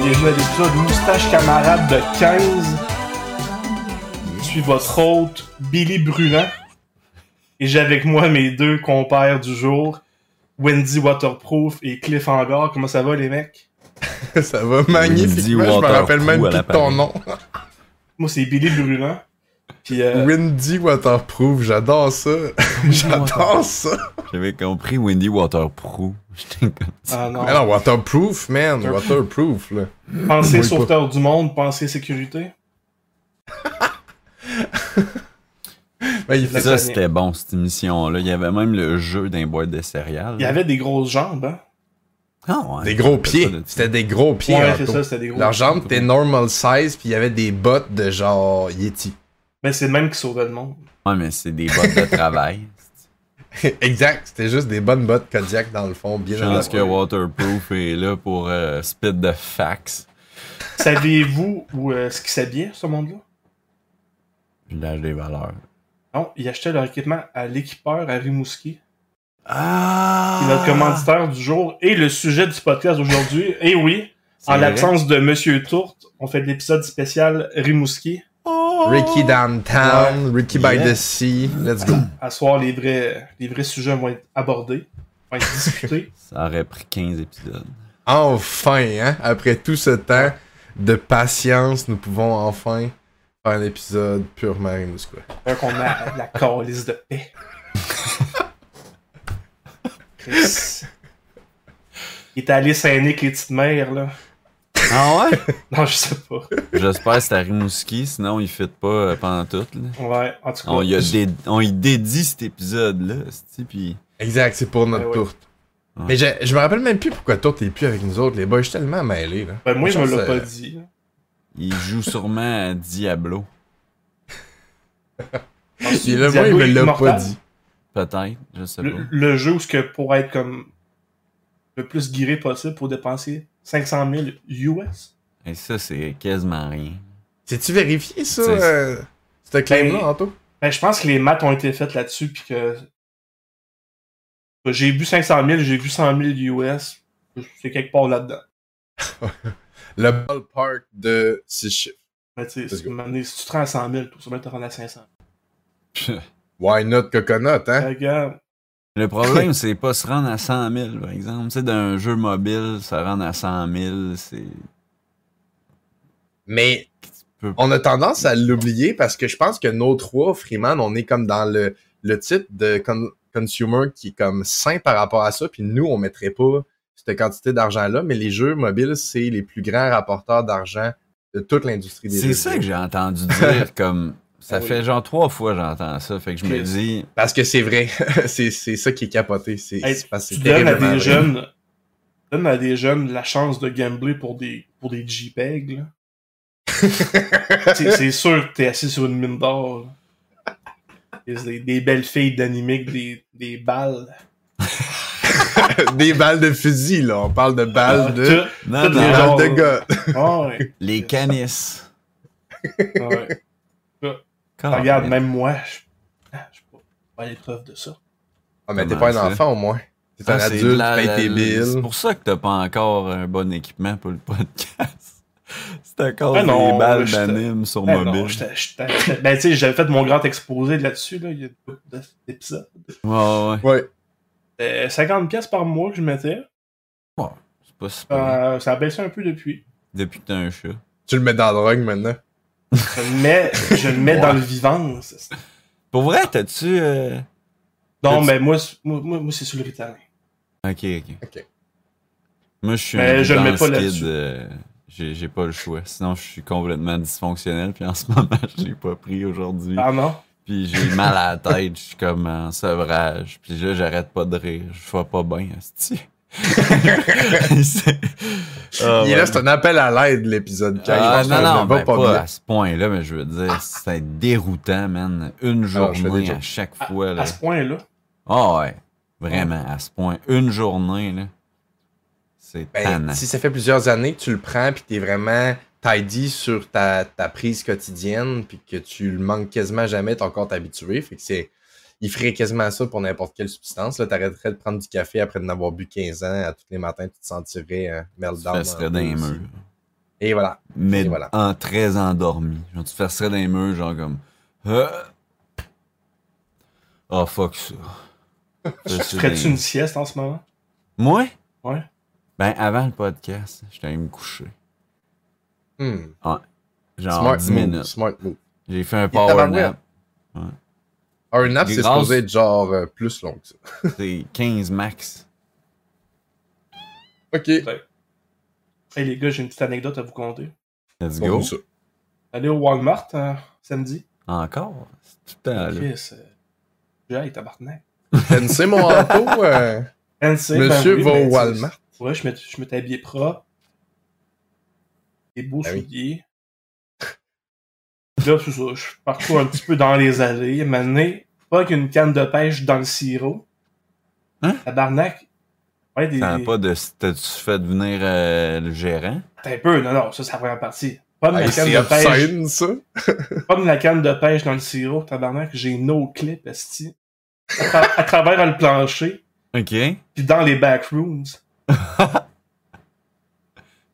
Bienvenue à l'épisode Moustache Camarade de 15. Je suis votre hôte, Billy Brûlant. Et j'ai avec moi mes deux compères du jour, Wendy Waterproof et Cliff Hangar. Comment ça va les mecs? ça va magnifiquement, je me rappelle même plus de ton nom. Moi c'est Billy Brûlant. Puis, euh, Windy Waterproof, j'adore ça. j'adore ça. J'avais compris Windy Waterproof. Ah non. Mais non, Waterproof, man. Waterproof, là. Pensez sauveteur du monde, pensez sécurité. Ben, Ça, c'était bon, cette émission-là. Il y avait même le jeu d'un boîte de céréales. Il y avait des grosses jambes, hein? Ah ouais, des gros pieds. de. C'était des gros pieds. Ouais, c'est ça, c'était des gros. Leurs jambes étaient normal size, puis il y avait des bottes de genre Yeti. Mais c'est le même qui sauvait le monde. Ouais, mais c'est des bottes de travail. exact, c'était juste des bonnes bottes Kodiak dans le fond, bien Je pense que Waterproof est là pour euh, spit de fax. Saviez-vous où euh, ce qui s'habillait, ce monde-là? Village des valeurs. Non, ils achetaient leur équipement à l'équipeur à Rimouski. Ah! qui est notre commanditaire du jour et le sujet du podcast d'aujourd'hui. Et oui, en l'absence de Monsieur Tourte, on fait l'épisode spécial Rimouski. Ricky Downtown, Ricky by the Sea, let's go. À soir, les vrais, les vrais sujets vont être abordés, vont être discutés. Ça aurait pris 15 épisodes. Enfin, hein, après tout ce temps de patience, nous pouvons enfin faire un épisode purement rimouskois. Donc, on a la calice de paix. Chris. Il est allé saigner les petites mères, là. Ah ouais? Non, je sais pas. J'espère que c'est à Rimouski, sinon il fit pas euh, pendant tout. Là. Ouais, en tout cas. On, y a dé- on y dédie cet épisode-là, puis Exact, c'est pour notre Ouais, ouais. tourte. Ouais. Mais je, je me rappelle même plus pourquoi Tourte est plus avec nous autres, les boys. Je suis tellement mêlé, là. Ben, moi, je me l'ai pas dit. là. il joue sûrement à Diablo. Puis là, moi, il me l'a pas dit. Peut-être, je sais pas. Le, le jeu où ce que pour être comme le plus guiré possible pour dépenser 500 000 US. Et ça, c'est quasiment rien. C'est-tu vérifié, ça, C'est- euh, ce claim-là, Ben, Anto? Ben, je pense que les maths ont été faites là-dessus, puis que j'ai vu 500 000, j'ai vu 100 000 US. C'est quelque part là-dedans. Le ballpark de 6 chiffres. Mais tu sais, si, tu te rends à 100 000, tout ça va te rendre à 500 Why not coconut, hein? Regarde. Le problème, c'est pas se rendre à 100 000, par exemple. Tu sais, d'un jeu mobile, se rendre à 100 000, c'est... Mais on a tendance à l'oublier parce que je pense que nos trois, Freeman, on est comme dans le, le type de con- consumer qui est comme sain par rapport à ça. Puis nous, on mettrait pas cette quantité d'argent-là. Mais les jeux mobiles, c'est les plus grands rapporteurs d'argent de toute l'industrie des jeux. C'est ça que j'ai entendu dire, comme... Ça Ah oui. fait genre trois fois que j'entends ça, fait que je me dis... Parce que c'est vrai. c'est c'est ça qui est capoté. C'est Hey, c'est parce que tu c'est donnes à des vrai. jeunes donnes à des jeunes la chance de gambler pour des pour des JPEG. là. C'est sûr que t'es assis sur une mine d'or. Des, des belles filles d'animique, des, des balles. des balles de fusil, là. On parle de balles Ah, de... tout- Non, non, genres- balles de gars. Ah ouais, les canisses. ah ouais. Regarde, même moi, je ah, je suis pas à l'épreuve de ça. Ah, mais t'es pas un enfant, au moins. T'es un Ah, c'est adulte, payes tes billes. C'est pour ça que t'as pas encore un bon équipement pour le podcast. C'est encore Ah non, des balles d'anime sur Ben mobile. non, ben tu sais, j'avais fait mon grand exposé là-dessus, là, il y a beaucoup d'épisodes. Ouais, ouais. Ouais. Euh, 50$ piastres par mois que je mettais. C'est pas super. Euh, ça a baissé un peu depuis. Depuis que t'as un chat. Tu le mets dans la drogue, maintenant? Je le mets, je le mets Ouais. dans le vivant. ça. Pour vrai, t'as-tu. euh, Non, mais moi, c'est- moi, moi, moi, c'est sur le Ritalin. Ok, ok. Ok. Moi, je suis Mais un je le mets pas là-dessus. euh, J'ai j'ai pas le choix. Sinon, je suis complètement dysfonctionnel. Puis en ce moment, je l'ai pas pris aujourd'hui. Ah non? Puis j'ai mal à la tête. Je suis comme en sevrage. Puis là, j'arrête pas de rire. Je vais pas bien, Ah, Il ouais. c'est un appel à l'aide, l'épisode 15. Ah, non, non, ne va ben, pas, bien. à ce point-là, mais je veux dire, c'est déroutant, man. Une des journée à chaque À, fois. Là. à ce point-là? Ah ouais, vraiment, à ce point. Une journée, là. C'est Ben, tannant. si ça fait plusieurs années que tu le prends puis t'es vraiment tidy sur ta, ta prise quotidienne puis que tu le manques quasiment jamais, ton corps t'habitué. Fait que c'est. Il ferait quasiment ça pour n'importe quelle substance. Là, t'arrêterais de prendre du café après d'en avoir bu 15 ans. À tous les matins, tu te sentirais euh, Tu meltdown. fesserais un dans les murs. Et voilà. Mais Et voilà. en très endormi. Genre, tu fesserais dans les murs, genre comme. Euh. Oh fuck ça. Ferais-tu une sieste en ce moment? Moi? Ouais. Ben, avant le podcast, j'étais allé me coucher. Hmm. Genre Smart 10 move. minutes. Smart move. J'ai fait un power tabarouette. Nap. Un nap, c'est Grâce- supposé être genre euh, plus long que ça. C'est 15 max. Ok. Hey les gars, j'ai une petite anecdote à vous conter. Let's go. Allez au Walmart euh, samedi. Encore? C'est tout le temps là. Chris, euh, j'ai tabarnak. Pensez mon manteau, euh, Fancy, monsieur ben oui, va au tu- Walmart. Ouais, je m'étais habillé propre. Des beaux Ah oui. Là, c'est ça, je parcours un petit peu dans les allées. Maintenant, pas qu'une canne de pêche dans le sirop. Hein? Tabarnak. Ouais, des. T'as pas de. T'as-tu fait venir euh, le gérant? Attends un peu, non, non, ça, c'est la première partie. Pas de Hey, la canne de pêche. ça. Pas de la canne de pêche dans le sirop, tabarnak. J'ai no clip, esti. À, tra- à travers le plancher, Ok. puis dans les backrooms.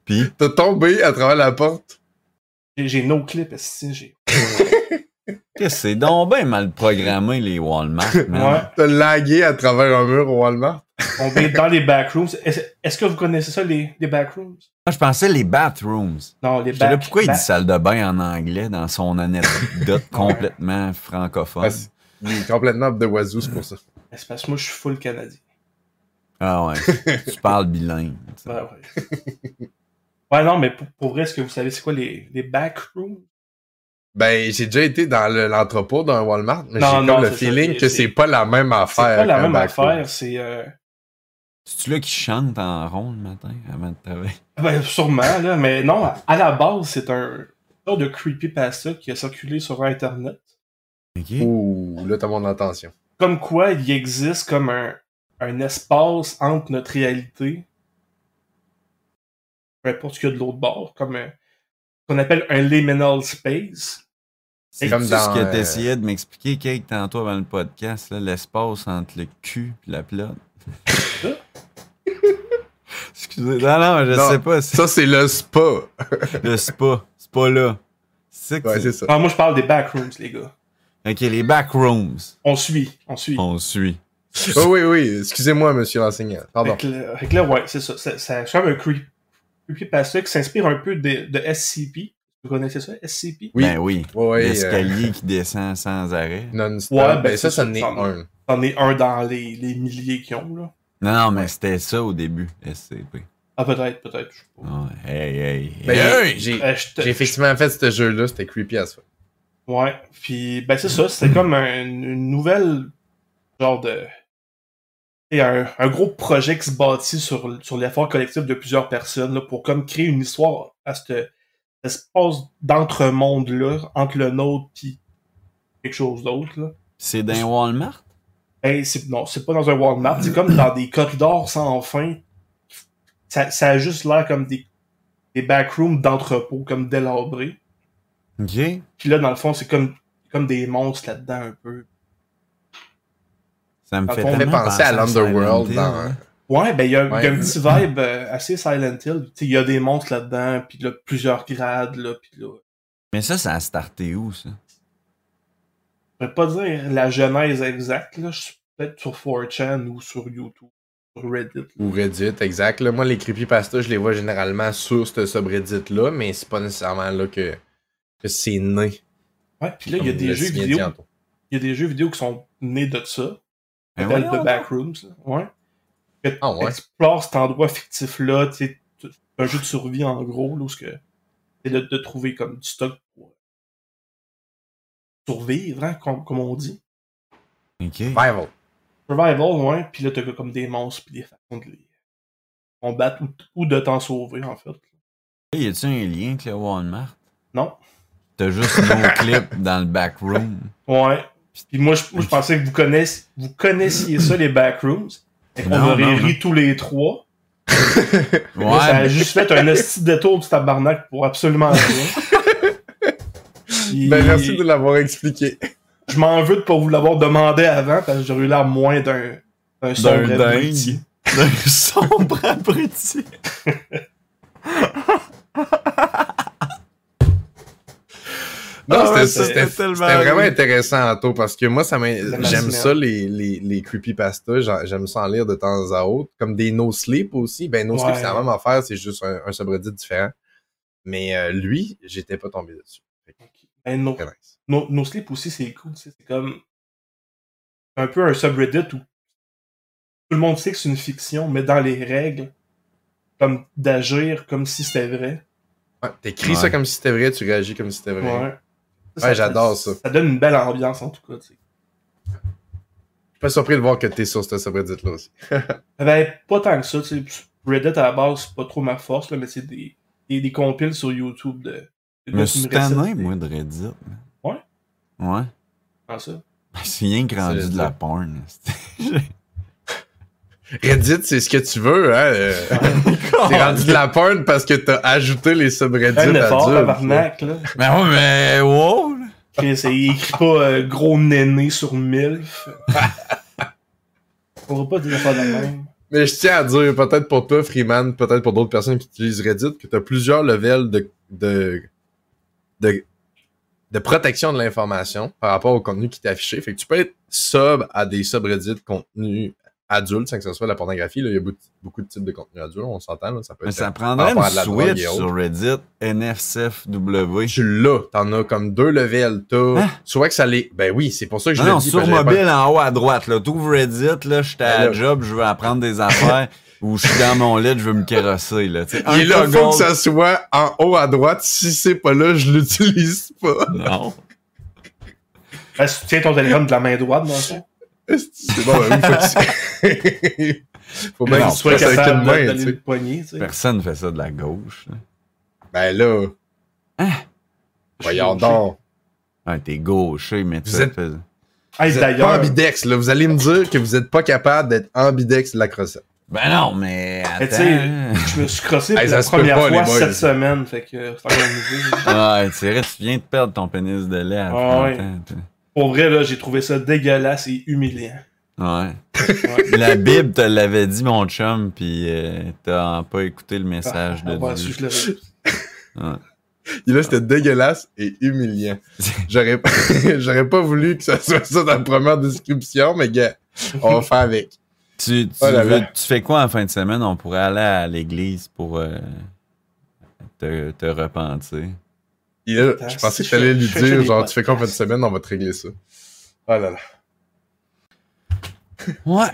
Pis. T'as tombé à travers la porte. J'ai no clip. J'ai. Qu'est-ce que c'est donc bien mal programmé, les Walmart, man. Ouais. T'as lagué à travers un mur au Walmart? On va dans les backrooms. Est-ce que vous connaissez ça, les, les backrooms? Moi, je pensais les bathrooms. Non, les là, back. pourquoi il dit salle de bain en anglais dans son anecdote complètement francophone? Parce- Il est complètement de wazoo, c'est pour ça. C'est parce que moi, je suis full canadien. Ah ouais, tu parles bilingue. Ouais, ouais. Ouais, non, mais pour, pour vrai, est-ce que vous savez c'est quoi les, les backrooms? Ben, j'ai déjà été dans le- l'entrepôt d'un Walmart, mais j'ai comme le c'est ça, feeling c'est- que c'est- c'est pas la même C'est affaire. pas la même backroom. affaire, c'est... Euh... C'est-tu là qui chante en rond le matin avant de travailler? Ben, sûrement, là, mais non, à- la base, c'est un genre de creepypasta qui a circulé sur Internet. Ok. Ouh, là, t'as mon attention. Comme quoi, il existe comme un, un espace entre notre réalité, peu importe ce qu'il y a de l'autre bord, comme un, qu'on appelle un liminal space. C'est comme dans, ce que euh, t'essayais de m'expliquer, Kate, tantôt avant le podcast, là, l'espace entre le cul et la plate? Excusez. Non, non, je Non, sais pas. C'est Ça, c'est le spa. le spa. C'est pas là. C'est ça que Ouais, c'est- c'est ça. Non, moi, je parle des backrooms, les gars. Ok, les backrooms. On suit, on suit. On suit. Oh, oui, oui. Excusez-moi, monsieur l'enseignant. Pardon. Fait que, là, ouais, c'est ça. ça- ça- C'est comme un creep- creepypasta qui s'inspire un peu de, de SCP. Vous connaissez ça, SCP? Oui. Ben oui. Ouais, ouais, L'escalier qui descend sans arrêt. Non-stop. Ouais, ben, ben, ça, ça ça, n'est ça en- un. C'en est un dans les, les milliers qui ont, là. Non, non, mais c'était ça au début, SCP. Ah, peut-être, peut-être. je sais pas. Ouais, hey, hey, Ben, hey. j'ai Euh, je te- j'ai effectivement fait ce jeu-là. C'était creepy à ça. Ouais, puis ben c'est ça, c'était comme un- une nouvelle genre de et un, un gros projet qui se bâtit sur, sur l'effort collectif de plusieurs personnes là, pour comme créer une histoire à cet espace d'entre-monde là entre le nôtre puis quelque chose d'autre là. C'est dans Walmart? Hey, c'est non, c'est pas dans un Walmart, c'est comme dans des corridors sans fin. Ça, ça a juste l'air comme des des backrooms d'entrepôt comme délabrés. Ok. Puis là dans le fond, c'est comme comme des monstres là-dedans un peu. Ça me fait fait penser à l'Underworld dans- hein. Ouais, ben il y, a il y a Ouais. un petit vibe euh, assez Silent Hill. Tu sais, Il y a des monstres là-dedans, puis là, plusieurs grades, là, puis là. Mais ça, ça a starté où, ça? Je pourrais pas dire la genèse exacte, là. Je suis peut-être sur 4chan ou sur YouTube, sur Reddit. Ou Reddit, exact. Là, moi, les creepypastas, je les vois généralement sur ce subreddit-là, mais c'est pas nécessairement là que, que c'est né. Ouais, puis là, il y a des jeux vidéo. Il y a des jeux vidéo qui sont nés de ça. Ben voyons The. Backrooms, là. Ouais. Que Ah ouais? Explore cet endroit fictif-là, tu sais. t- un jeu de survie, en gros, là, où que. C'est de, de trouver comme du stock pour survivre, hein, comme, comme on dit. Ok. Survival. Survival, ouais, puis là, t'as comme des monstres pis des façons de les combattre ou, ou de t'en sauver, en fait. Y a-tu un lien avec le Walmart? Non. T'as juste nos clips dans le backroom. Ouais. Puis moi, je, moi, je pensais que vous, connaissiez, vous connaissiez ça, les backrooms. Fait qu'on Non, aurait non, ri tous les trois. Ouais, Là, ça a juste fait un esti détour du tabarnak pour absolument rien. Puis- Ben, merci de l'avoir expliqué. Je m'en veux de pas vous l'avoir demandé avant parce que j'aurais eu l'air moins d'un d'un sombre abruti. D'un sombre abruti. Non, Ah c'était- vraiment vrai. intéressant, Anto, parce que moi, ça j'aime ça, les, les, les creepypastas. J'aime ça en lire de temps à autre. Comme des No Sleep aussi. Ben, No Sleep, c'est la même affaire, c'est juste un, un subreddit différent. Mais euh, lui, j'étais pas tombé dessus. Ben, no, nice. no, No Sleep aussi, c'est cool. C'est comme un peu un subreddit où tout le monde sait que c'est une fiction, mais dans les règles, comme d'agir comme si c'était vrai. Ouais, T'écris Ouais. ça comme si c'était vrai, tu réagis comme si c'était vrai. Ouais. Ouais, j'adore ça. Ça donne une belle ambiance, en tout cas. Je suis pas surpris de voir que t'es sur ce subreddit-là aussi. Ben, pas tant que ça. tu sais. Reddit, à la base, c'est pas trop ma force, là, mais c'est des, des, des compiles sur YouTube de... de Je tanné, des- moi, de Reddit. Ouais? Ouais. Comment ça? C'est rien que rendu de la porn. Reddit, c'est ce que tu veux, hein? T'es rendu de la porn parce que t'as ajouté les subreddits adultes. tabarnak, là. Mais ouais, mais wow! Chris, il écrit pas euh, gros néné sur MILF. On va pas dire ça de même. Mais je tiens à dire, peut-être pour toi, Freeman, peut-être pour d'autres personnes qui utilisent Reddit, que tu as plusieurs levels de, de, de, de protection de l'information par rapport au contenu qui t'est affiché. Fait que tu peux être sub à des subreddits de contenu adulte, sans que ce soit de la pornographie. Là. Il y a beaucoup, de types de contenu adulte, on s'entend. Là. Ça peut Mais être ça par prendrait une de la drogue switch sur Reddit, NFCFW. Tu l'as, t'en as comme deux levels. T'as, Hein? tu vois que ça les. Ben oui, c'est pour ça que je Non, le non, dis. sur pas- mobile en haut à droite, là. T'ouvres Reddit, là, j'étais à Ben là. job, je veux apprendre des affaires, ou je suis dans mon lit, je veux me carrosser, là. Il est là, toggle- faut que ça soit en haut à droite. Si c'est pas là, je l'utilise pas. Non. Si tu tiens ton téléphone de la main droite, dans le fond, C'est bon, ben oui, faut que tu... faut bien Non, que tu tu sois fasses avec capable une de- main, d'aller tu le sais. poignet, tu sais. Personne fait ça de la gauche, là. Ben là, voyons donc. Ouais, t'es gaucher, mais tu êtes- fais- Hey, Vous êtes pas ambidex, là. Vous allez me dire que vous êtes pas capable d'être ambidex de la crossette. Ben non, mais tu attends. sais, je me suis crossé pour Hey, la première pas, fois boys. cette semaine, fait que. Ouais, c'est vrai, tu viens de perdre ton pénis de lait Ah ouais. 30 ans, toi. Pour vrai, là, j'ai trouvé ça dégueulasse et humiliant. Ouais. Ouais. La Bible te l'avait dit, mon chum, pis euh, t'as pas écouté le message Ah, de ouais, Dieu. si l'avais- Ouais. Et là, c'était dégueulasse et humiliant. J'aurais j'aurais pas voulu que ça soit ça dans la première description, mais gars, on va faire avec. Tu, tu, Oh là veux- là. tu fais quoi en fin de semaine? On pourrait aller à l'église pour euh, te, te repentir. Et je pensais que t'allais lui dire, genre, tu fais quoi en fin de semaine, on va te régler ça. Oh là là. Ouais.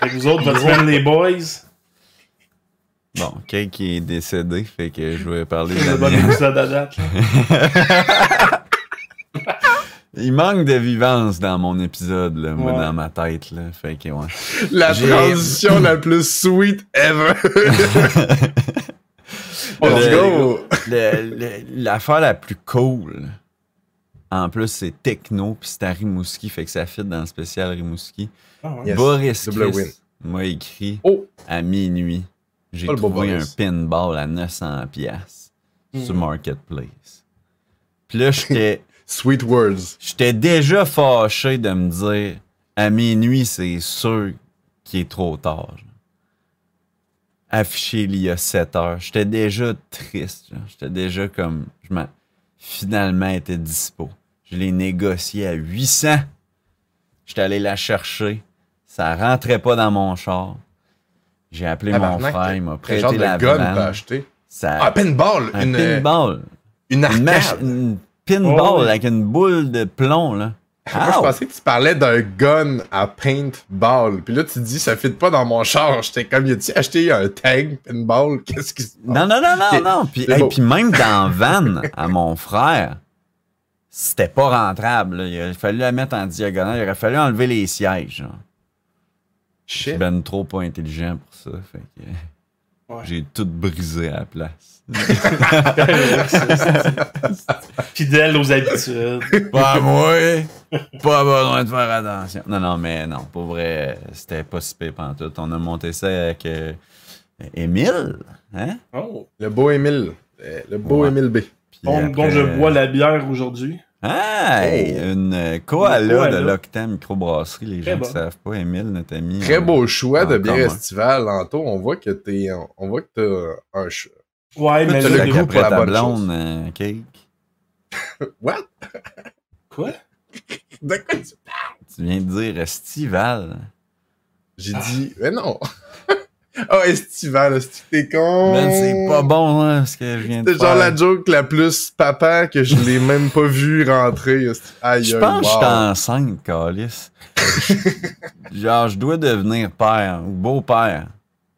Fait que vous autres, votre semaine, les boys, Bon, Kate qui est décédé, fait que je vais parler de c'est la le bon mienne. épisode à date. là. Il manque de vivance dans mon épisode, là, moi, dans ma tête, là. Fait que, ouais. La transition la plus sweet ever. Let's Le- go. L'affaire la plus cool, en plus, c'est techno, puis c'est à Rimouski, fait que ça fit dans le spécial Rimouski. Ah. Yes. Boris Christ win. m'a écrit Oh, à minuit. J'ai Oh, trouvé un pinball à 900$ piastres sur Mhm. Marketplace. Puis là, j'étais sweet words. j'étais déjà fâché de me dire à minuit, c'est sûr qu'il est trop tard. Affiché il y a 7 heures. J'étais déjà triste. J'étais déjà comme. Je m'en- finalement était dispo. Je l'ai négocié à 800. J'étais allé la chercher. Ça rentrait pas dans mon char. J'ai appelé mon frère, il m'a prêté genre de la gun vanne. acheté? Ça, Ah, pinball! un une, pinball. une arcade. une pinball Oh, oui. avec une boule de plomb, là. Moi, je pensais que tu parlais d'un gun à paintball. Puis là, tu dis, ça fit pas dans mon char. J'étais comme, y a-tu acheté un tag pinball? Qu'est-ce qui se passe? Non, non, non, non, non. Puis, hey, même dans Van, à mon frère, c'était pas rentable. là. Il a fallu la mettre en diagonale. Il aurait fallu enlever les sièges. genre. Je suis Shit. ben trop pas intelligent pour ça. Fait que Ouais. j'ai tout brisé à la place. Fidèle aux habitudes. Pas moi! Pas besoin de faire attention. Non, non, mais non, pour vrai, c'était pas si pire pantoute. On a monté ça avec euh, Émile, hein? Oh. Le beau Émile. Euh, Le beau Ouais. Émile B. Après, je bois la bière aujourd'hui. Ah, hey, Oh. une euh, koala, de l'Octa Microbrasserie. Les Très gens qui bonne. savent pas, Émile, notre ami. Très beau choix de bière estivale, Lanto. On voit que t'es, on voit que t'as un Ouais, mais le goût pour la ta blonde, euh, cake. What? Quoi? De quoi tu- Tu viens de dire estival. J'ai dit, mais non. oh, estival, est-ce que t'es con? Ben, c'est pas bon, hein, ce que je viens de C'est genre la joke la plus papa que je l'ai même pas vu rentrer. Aïe, Je pense que je suis enceinte, Calis. Genre, je dois devenir père ou beau-père.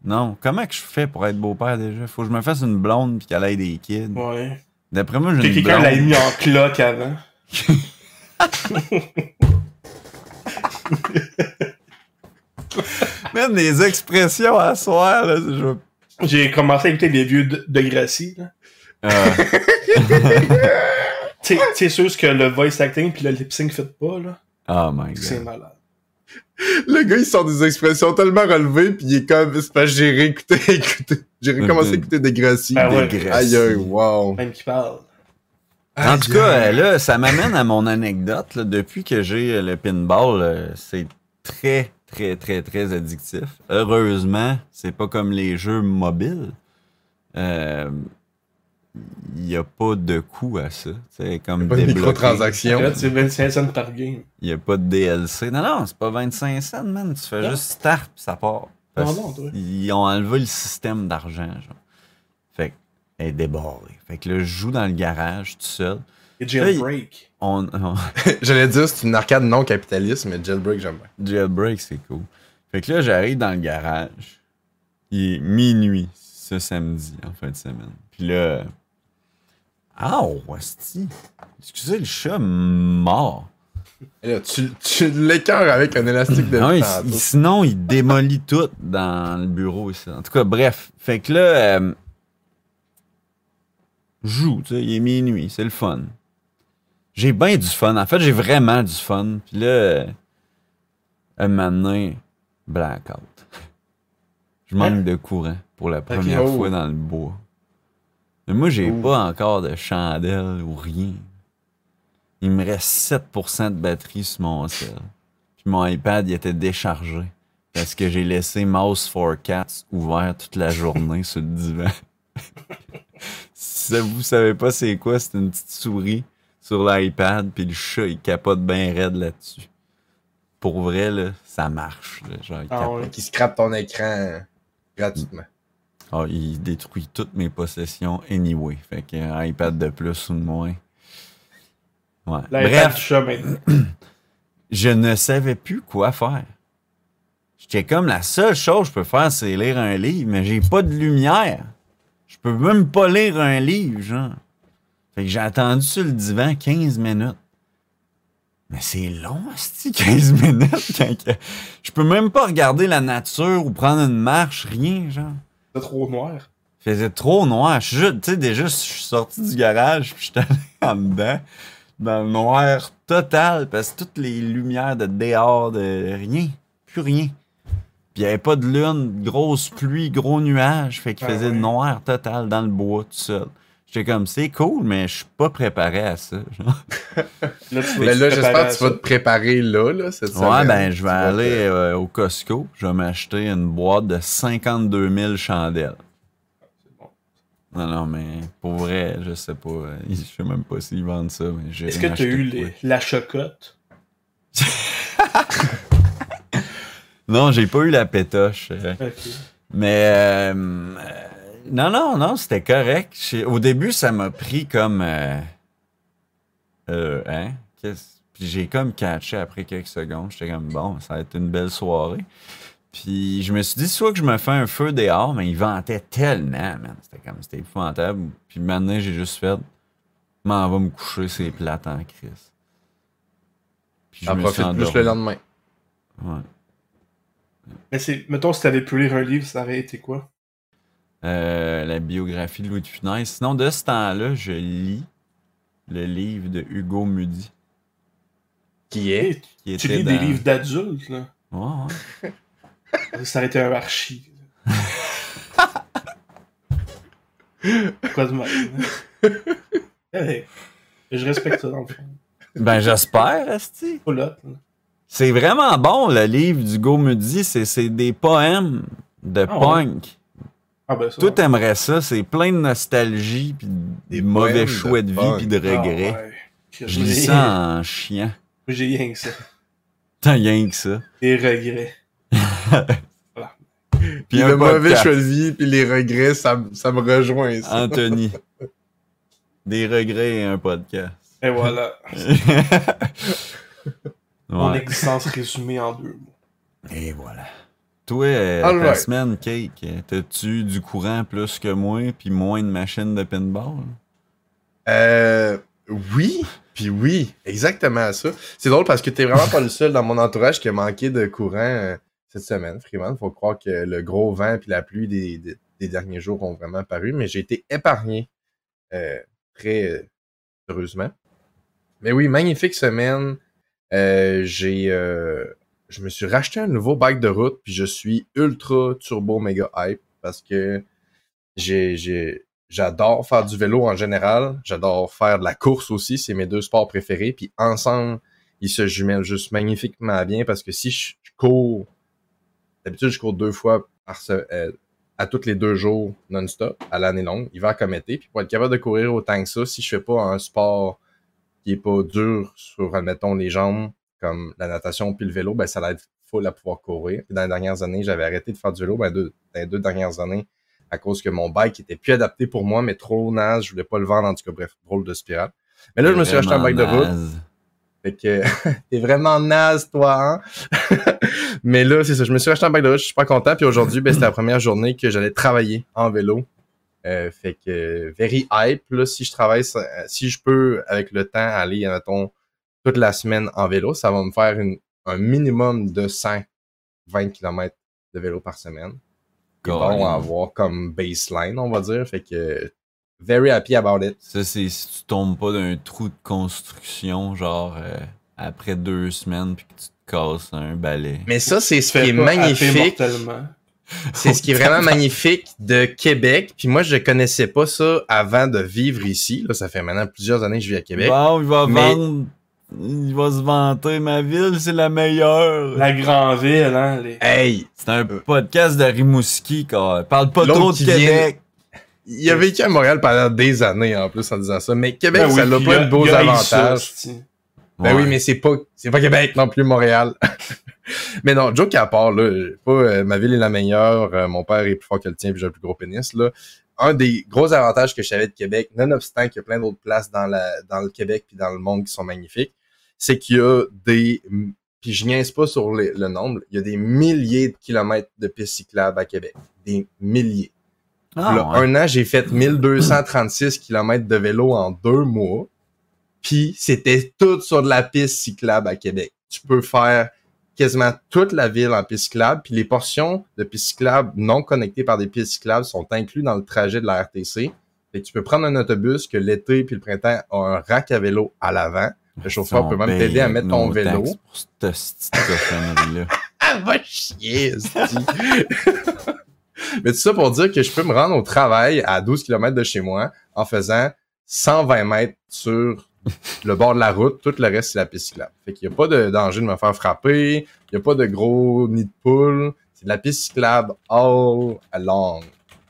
Non, comment que je fais pour être beau-père déjà? Faut que je me fasse une blonde puis qu'elle ait des kids. Ouais. D'après moi, j'ai une quelqu'un l'a mis en cloque avant. Même des expressions à soir, là. je- J'ai commencé à écouter des vieux de, de Gracie, là. Euh, sais, sûr que le voice acting puis le lip sync fait pas, là. Oh my C'est god. malade. Le gars, il sort des expressions tellement relevées, puis il est comme, c'est parce que j'ai réécouté, écouté, j'ai recommencé à écouter des Gracie. Ben ouais. Des Aïe, wow. Même qui parle. En tout cas, là, ça m'amène à mon anecdote. là. Depuis que j'ai euh, le pinball, euh, c'est très, très, très, très addictif. Heureusement, c'est pas comme les jeux mobiles. Euh, Il n'y a pas de coût à ça. C'est comme pas de microtransactions. Là, c'est 25 cents par game. Il n'y a pas de DLC. Non, non, c'est pas 25 cents, man. Tu fais Non. juste start pis ça part. Non, non, toi. Ils ont enlevé le système d'argent, genre. Fait que, elle est débarrée. Fait que là, je joue dans le garage tout seul. Et jailbreak. On, on- J'allais dire, c'est une arcade non capitaliste, mais Jailbreak, j'aime bien. Jailbreak, c'est cool. Fait que là, j'arrive dans le garage. Il est minuit, ce samedi, en fin de semaine. Puis là. Ah, hostie. Excusez le chat mort. Là, tu, tu l'écœures avec un élastique de tantôt. il- sinon, il démolit tout dans le bureau ici. En tout cas, bref. Fait que là, euh, je joue, tu sais, il est minuit, c'est le fun. J'ai bien du fun. En fait, j'ai vraiment du fun. Puis là, euh, un donné, blackout. Je manque Hein? de courant pour la première oh. fois dans le bois. Mais moi, j'ai pas encore de chandelle ou rien. Il me reste 7% de batterie sur mon cell. Puis mon iPad, il était déchargé. Parce que j'ai laissé Mouse for Cats ouvert toute la journée sur le divan. si vous savez pas c'est quoi, c'est une petite souris sur l'iPad, puis le chat, il capote bien raide là-dessus. Pour vrai, là, ça marche. là. Genre, il Ah ouais. Scrape ton écran gratuitement. Ah, il détruit toutes mes possessions anyway. Fait qu'un iPad de plus ou de moins. Ouais. Bref, je ne savais plus quoi faire. J'étais comme la seule chose que je peux faire, c'est lire un livre, mais j'ai pas de lumière. Je peux même pas lire un livre, genre. Fait que j'ai attendu sur le divan 15 minutes. Mais c'est long, c'est 15 minutes. quand Je peux même pas regarder la nature ou prendre une marche, rien, genre. C'est trop noir. Il faisait trop noir. Je suis juste- Tu sais, déjà, je suis sorti du garage, puis j'étais allé en dedans, dans le noir total, parce que toutes les lumières de dehors, de rien, plus rien. Puis il n'y avait pas de lune, grosse pluie, gros nuages, fait qu'il Ah faisait noir total dans le bois tout seul. J'étais comme, c'est cool, mais je suis pas préparé à ça. genre. Là, tu Mais là, j'espère que tu vas te préparer là, là, cette Ouais, semaine. ben, je vais aller te- euh, au Costco. Je vais m'acheter une boîte de 52 000 chandelles. bon. Non, non, mais pour vrai, je sais pas. euh, Je sais même pas s'ils vendent ça. mais j'ai Est-ce que tu as eu les- la chocotte? Non, j'ai pas eu la pétoche. euh. Mais euh, euh, non, non, non, c'était correct. Au début, ça m'a pris comme euh, euh, hein? Qu'est-ce- Puis j'ai comme catché après quelques secondes. J'étais comme bon, ça va être une belle soirée. Puis je me suis dit soit que je me fais un feu dehors, mais il ventait tellement, man. C'était comme c'était épouvantable. Puis maintenant, j'ai juste fait m'en va me coucher, c'est plate en crise. Puis je En me suis profite plus endormi. le lendemain. Ouais. Mais c'est, mettons, si t'avais pu lire un livre, ça aurait été quoi? Euh, la biographie de Louis de Funès. Sinon, de ce temps-là, je lis le livre de Hugo Mudy. Qui est? Qui tu lis des livres d'adultes, là. Ouais, ouais. Ça aurait été un archi. Quoi de mal? Hey, je respecte ça, dans le fond. Ben, j'espère, là. C'est vraiment bon, le livre du Gaumudi. C'est des poèmes de Ah ouais? Ah ben ça. Toi, t'aimerais ça. C'est plein de nostalgie, puis des mauvais choix de, de vie, puis de Ah, regrets. ouais. Je ça en chiant. J'ai rien que ça. T'as rien que ça. Des regrets. Puis le mauvais choix de vie, puis les regrets, ça, ça me rejoint. Ça. Anthony. Des regrets et un podcast. Et voilà. Mon Ouais. existence résumée en deux mots. Et voilà. Toi, euh, All ta right. semaine, Cake, euh, t'as-tu du courant plus que moi, puis moins de machines de pinball? Euh, oui, puis oui, exactement ça. C'est drôle parce que t'es vraiment pas le seul dans mon entourage qui a manqué de courant euh, cette semaine, Freeman. Faut croire que le gros vent puis la pluie des, des, des derniers jours ont vraiment paru, mais j'ai été épargné euh, très heureusement. Mais oui, magnifique semaine. J'ai, je me suis racheté un nouveau bike de route, puis je suis ultra turbo méga hype parce que j'adore faire du vélo en général. J'adore faire de la course aussi. C'est mes deux sports préférés. Puis ensemble, ils se jumellent juste magnifiquement bien parce que si je, cours, d'habitude, je cours deux fois par euh, à tous les deux jours non-stop, à l'année longue, hiver comme été. Puis pour être capable de courir autant que ça, si je fais pas un sport qui est pas dur sur, admettons, les jambes, comme la natation puis le vélo, ben ça être full à pouvoir courir. Dans les dernières années, j'avais arrêté de faire du vélo. Ben, deux- dans les deux dernières années, à cause que mon bike était plus adapté pour moi, mais trop naze, je voulais pas le vendre, en tout cas, bref, drôle de spirale. Mais là, je me suis acheté un bike de route. Fait que t'es vraiment naze, toi, hein? Mais là, c'est ça, je me suis acheté un bike de route, je suis super content. Puis aujourd'hui, ben, c'était la première journée que j'allais travailler en vélo. Euh, fait que very hype. Là, si je travaille, si je peux, avec le temps, aller, mettons, toute la semaine en vélo, ça va me faire une- un minimum de 120 km de vélo par semaine. Vont Colin. avoir comme baseline, on va dire. Fait que very happy about it. Ça, c'est si tu tombes pas d'un trou de construction, genre euh, après deux semaines, puis que tu te casses un balai. Mais ça, c'est ce qui est magnifique. C'est ce qui est vraiment magnifique de Québec. Puis moi, je connaissais pas ça avant de vivre ici. Là, ça fait maintenant plusieurs années que je vis à Québec. Bon, il va Mais- vendre. Il va se vanter. Ma ville, c'est la meilleure. La grande ville, hein. Les... Hey, C'est un podcast de Rimouski, quoi. Parle pas trop de vient- Québec. il a vécu à Montréal pendant des années en plus en disant ça. Mais Québec, Ben oui, ça a puis plein il de beaux avantages. Ben oui, mais c'est pas c'est pas Québec non plus, Montréal. mais non, joke à part, là, pas euh, ma ville est la meilleure, euh, mon père est plus fort que le tien, puis j'ai un plus gros pénis. Là. Un des gros avantages que je savais de Québec, nonobstant qu'il y a plein d'autres places dans, la, dans le Québec puis dans le monde qui sont magnifiques, c'est qu'il y a des. Puis je niaise pas sur les- le nombre, il y a des milliers de kilomètres de pistes cyclables à Québec. Des milliers. Ah, Là, ouais. Un an, j'ai fait 1236 km de vélo en deux mois. Puis c'était tout sur de la piste cyclable à Québec. Tu peux faire quasiment toute la ville en piste cyclable. Puis les portions de piste cyclable non connectées par des pistes cyclables sont inclus dans le trajet de la RTC. Que tu peux prendre un autobus que l'été puis le printemps a un rack à vélo à l'avant. Le chauffeur peut même t'aider à mettre ton vélo. Pour cette. Ah, va chier. Mais tout ça pour dire que je peux me rendre au travail à 12 km de chez moi en faisant 120 mètres sur le bord de la route. Tout le reste, c'est la piste cyclable. Fait qu'il n'y a pas de danger de me faire frapper. Il n'y a pas de gros nid de poule. C'est de la piste cyclable all along.